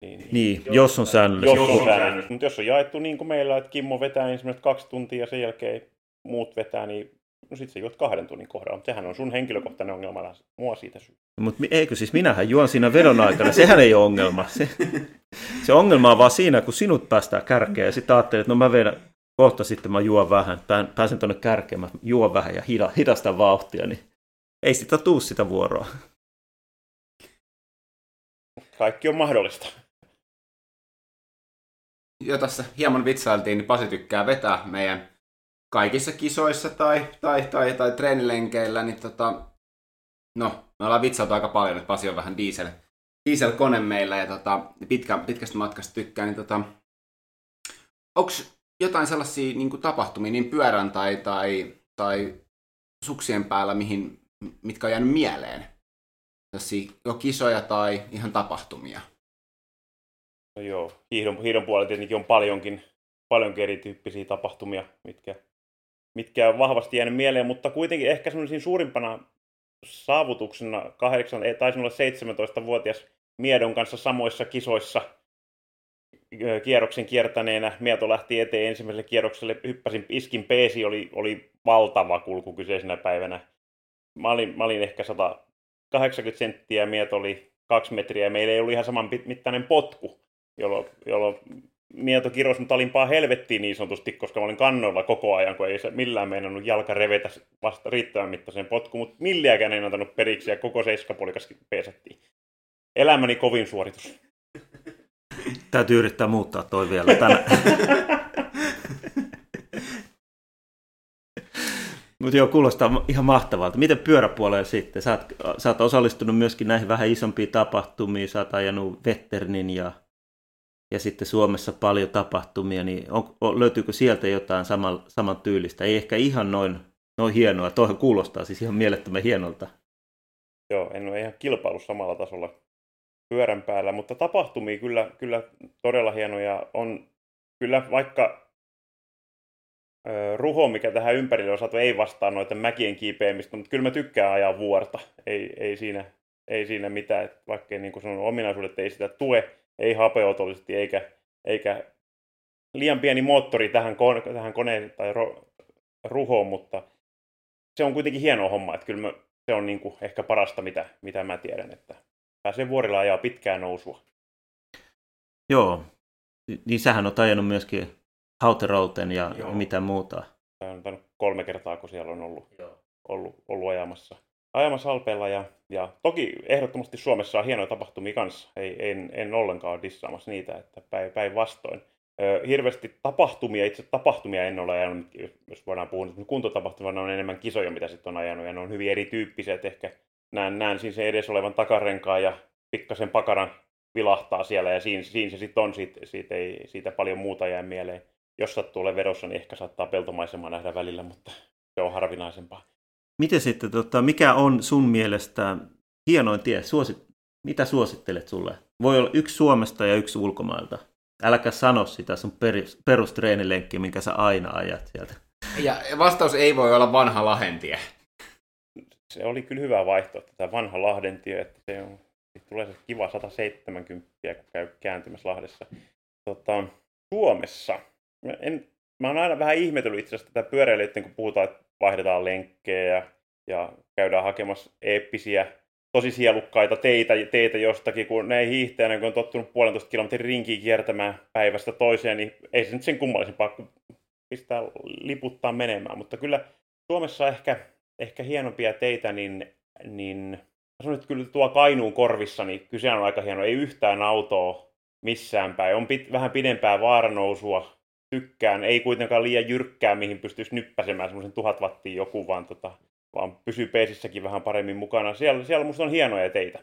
Niin, niin, niin jos on säännölliset. Jos on säännölliset. Mutta jos on jaettu niin kuin meillä, että Kimmo vetää ensimmäiset kaksi tuntia ja sen jälkeen muut vetää, niin no sit sä juot kahden tunnin kohdalla. Mutta sehän on sun henkilökohtainen ongelma, mua siitä syy. Mutta eikö siis minähän juon siinä vedon aikana, sehän ei ole ongelma. Se, se ongelma on vaan siinä, kun sinut päästään kärkeen ja sitten ajattelet, että no mä vedän, kohta sitten mä juon vähän, pääsen tuonne kärkeen, mä juon vähän ja hidastan vauhtia, niin ei sitä tuu sitä vuoroa. Kaikki on mahdollista. Jo tässä hieman vitsailtiin, niin Pasi tykkää vetää meidän kaikissa kisoissa tai, tai, tai, tai treenilenkeillä, niin tota, no, me ollaan vitsailtu aika paljon, että Pasi on vähän diesel, diesel-kone meillä ja tota, pitkä, pitkästä matkasta tykkää, niin tota, onko jotain sellaisia niin tapahtumia niin pyörän tai, tai, tai suksien päällä, mihin, mitkä on jäänyt mieleen? Sellaisia jo kisoja tai ihan tapahtumia? No joo, hiihdon, hiihdon puolella tietenkin on paljonkin, paljonkin erityyppisiä tapahtumia, mitkä, mitkä on vahvasti jäänyt mieleen, mutta kuitenkin ehkä semmoisiin suurimpana saavutuksena 8, taisin olla 17-vuotias Miedon kanssa samoissa kisoissa – kierroksen kiertäneenä Mieto lähti eteen ensimmäiselle kierrokselle, hyppäsin, iskin peesi, oli, oli valtava kulku kyseisenä päivänä. Mä olin, mä olin ehkä 180 senttiä, Mieto oli kaksi metriä, meillä ei ollut ihan saman mittainen potku, jolloin, jolloin Mieto kirosi mut alimpaa helvettiin niin sanotusti, koska mä olin kannoilla koko ajan, kun ei se millään meinannut jalka revetä vasta riittävän mittaisen potku, mutta milliäkään ei antanut periksi ja koko seiskapuolikas peesattiin. Elämäni kovin suoritus. Täytyy yrittää muuttaa toi vielä tänään. Mutta joo, kuulostaa ihan mahtavalta. Miten pyöräpuolella sitten? Sä oot, sä oot osallistunut myöskin näihin vähän isompiin tapahtumiin. Sä oot ajanut Vetternin ja, ja sitten Suomessa paljon tapahtumia. Niin on, on, löytyykö sieltä jotain saman, saman tyylistä? Ei ehkä ihan noin, noin hienoa. Tuohon kuulostaa siis ihan mielettömän hienolta. Joo, en ole ihan kilpailu samalla tasolla pyörän päällä, mutta tapahtumia kyllä, kyllä todella hienoja on. Kyllä vaikka ö, ruho, mikä tähän ympärille on saatu, ei vastaa noita mäkien kiipeämistä, mutta kyllä mä tykkään ajaa vuorta. Ei, ei, siinä, ei siinä mitään, vaikka niin kuin sanon, ominaisuudet ei sitä tue, ei hapeotollisesti eikä, eikä liian pieni moottori tähän, kone, tähän koneen tai ro, ruhoon, mutta se on kuitenkin hieno homma, että kyllä mä, se on niin kuin ehkä parasta, mitä, mitä mä tiedän, että pääsee vuorilla ajaa pitkää nousua. Joo, niin sähän on ajanut myöskin Hauterouten ja Joo. mitä muuta. Tämä on kolme kertaa, kun siellä on ollut, Joo. ollut, ollut ajamassa, ajamassa alpeella. Ja, ja toki ehdottomasti Suomessa on hienoja tapahtumia kanssa. Ei, en, en ollenkaan dissaamassa niitä, että päinvastoin. hirveästi tapahtumia, itse tapahtumia en ole ajanut, jos voidaan puhua, mutta kuntotapahtumia on enemmän kisoja, mitä sitten on ajanut, ja ne on hyvin erityyppiset. Ehkä näen, näen siinä sen edes olevan takarenkaan ja pikkasen pakaran vilahtaa siellä, ja siinä, siinä se sitten on, siitä, siitä, ei, siitä paljon muuta jää mieleen. Jos sattuu ole vedossa, niin ehkä saattaa peltomaisemaa nähdä välillä, mutta se on harvinaisempaa. Miten sitten, tota, mikä on sun mielestä hienoin tie? Suosit, mitä suosittelet sulle? Voi olla yksi Suomesta ja yksi ulkomailta. Äläkä sano sitä sun perustreenilenkki, minkä sä aina ajat sieltä. Ja vastaus ei voi olla vanha Lahentie. Se oli kyllä hyvä vaihtoehto, tämä vanha Lahdentie, että se on, tulee se kiva 170, kun käy kääntymässä Lahdessa. Tota, Suomessa, en, mä oon aina vähän ihmetellyt itse asiassa tätä pyöräilijöiden, kun puhutaan, että vaihdetaan lenkkejä ja, ja käydään hakemassa eeppisiä tosi sielukkaita teitä, teitä jostakin, kun ei hiihtäjänä, kun on tottunut puolentoista kilometrin rinkiä kiertämään päivästä toiseen, niin ei se nyt sen kummallisempaa kuin pistää liputtaa menemään. Mutta kyllä Suomessa ehkä, ehkä hienompia teitä, niin, niin sanon, että kyllä tuo Kainuun korvissa, niin kyse on aika hieno. Ei yhtään autoa missään päin. On pit, vähän pidempää vaaranousua, tykkään. Ei kuitenkaan liian jyrkkää, mihin pystyisi nyppäsemään semmoisen tuhat wattia joku, vaan tota, vaan pysyy peesissäkin vähän paremmin mukana. Siellä, siellä musta on hienoja teitä.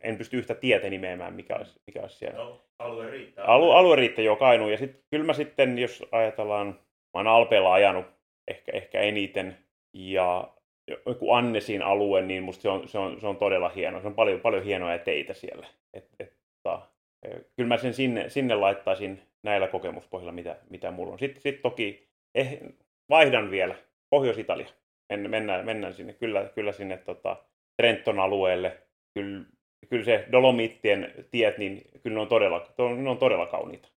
En pysty yhtä tietä nimeämään, mikä olisi, mikä olisi siellä. No, alue riittää. Alu, alue riittää jo Kainuun. Ja sitten kyllä mä sitten, jos ajatellaan, mä oon Alpeella ajanut ehkä, ehkä eniten. Ja joku Annesin alue, niin musta se on, se on, se on todella hieno. Se on paljon, paljon hienoja teitä siellä. Et, et, ta, e, kyllä mä sen sinne, sinne laittaisin näillä kokemuspohjilla, mitä, mitä mulla on. Sitten sit toki eh, vaihdan vielä Pohjois-Italia men, mennään, mennään sinne, kyllä, kyllä sinne tota, Trenton alueelle. Kyllä, kyllä se Dolomittien tiet, niin kyllä ne on todella, ne on todella kauniita.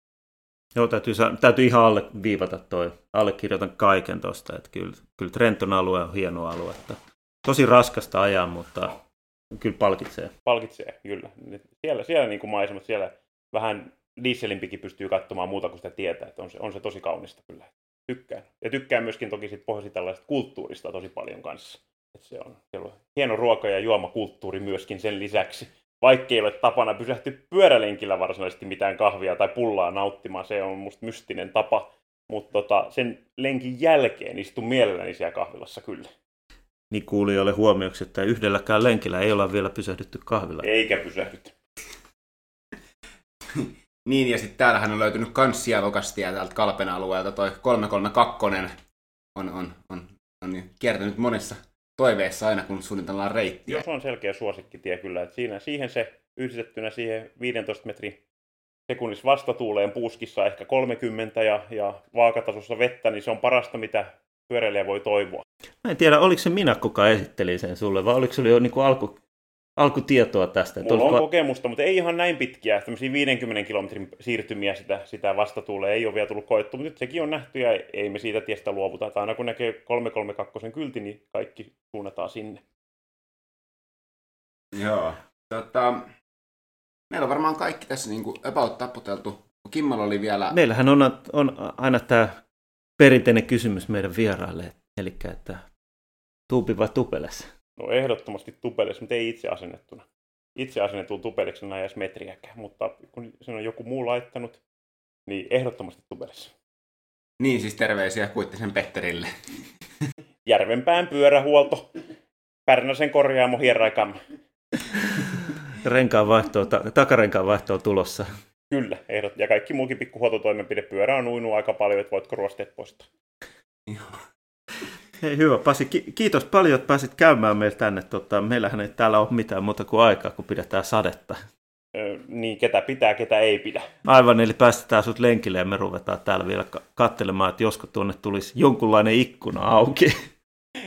Joo, täytyy, täytyy ihan alle viivata toi. Allekirjoitan kaiken tuosta, että kyllä, kyllä Trenton alue on hieno alue. Että tosi raskasta ajaa, mutta kyllä palkitsee. Palkitsee, kyllä. Siellä, siellä niin kuin maisemat, siellä vähän dieselimpikin pystyy katsomaan muuta kuin sitä tietää, että on se, on se tosi kaunista kyllä tykkään. Ja tykkään myöskin toki sit pohjoisitalaisesta kulttuurista tosi paljon kanssa. Et se on, siellä on hieno ruoka- ja juomakulttuuri myöskin sen lisäksi. Vaikka ei ole tapana pysähty pyörälenkillä varsinaisesti mitään kahvia tai pullaa nauttimaan, se on musta mystinen tapa. Mutta tota, sen lenkin jälkeen istun mielelläni siellä kahvilassa kyllä. Niin kuulijoille huomioksi, että yhdelläkään lenkillä ei olla vielä pysähdytty kahvilla. Eikä pysähdytty. Niin, ja sitten täällähän on löytynyt kans sielukastia täältä Kalpen alueelta. Toi 332 on, on, on, on kiertänyt monessa toiveessa aina, kun suunnitellaan reittiä. Joo, se on selkeä suosikkitie kyllä. Että siinä, siihen se yhdistettynä siihen 15 metrin sekunnissa vastatuuleen puuskissa ehkä 30 ja, ja vaakatasossa vettä, niin se on parasta, mitä pyöräilijä voi toivoa. Mä en tiedä, oliko se minä, kuka esitteli sen sulle, vai oliko se jo niin kuin alku, alkutietoa tästä. Mulla on kokemusta, mutta ei ihan näin pitkiä. Tämmöisiä 50 kilometrin siirtymiä sitä, sitä vastatuulee ei ole vielä tullut koettu, mutta nyt sekin on nähty ja ei me siitä tiestä luovuta. Tai aina kun näkee 332 kylti, niin kaikki suunnataan sinne. Joo. Tota, meillä on varmaan kaikki tässä niin kuin about taputeltu. Kimmalla oli vielä... Meillähän on, on aina tämä perinteinen kysymys meidän vieraille, eli että tuupi vai tupeles? No ehdottomasti tupeles, mutta ei itse asennettuna. Itse asennetun tupeleksen ei edes metriäkään, mutta kun sen on joku muu laittanut, niin ehdottomasti tupeles. Niin, siis terveisiä Kuittisen Petterille. Järvenpään pyörähuolto. Pärnäsen korjaamo hierraikam. Renkaan vaihtoa, ta- takarenkaan vaihtoa tulossa. Kyllä, ehdot. Ja kaikki muukin pikkuhuoltotoimenpide. Pyörä on uinut aika paljon, että voitko ruosteet poistaa. Joo. Hei hyvä Pasi, kiitos paljon, että pääsit käymään meillä tänne. Tota, meillähän ei täällä ole mitään muuta kuin aikaa, kun pidetään sadetta. Öö, niin, ketä pitää, ketä ei pidä. Aivan, eli päästetään sut lenkille ja me ruvetaan täällä vielä katselemaan, että josko tuonne tulisi jonkunlainen ikkuna auki.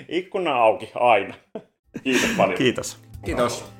ikkuna auki, aina. Kiitos paljon. Kiitos. Kiitos.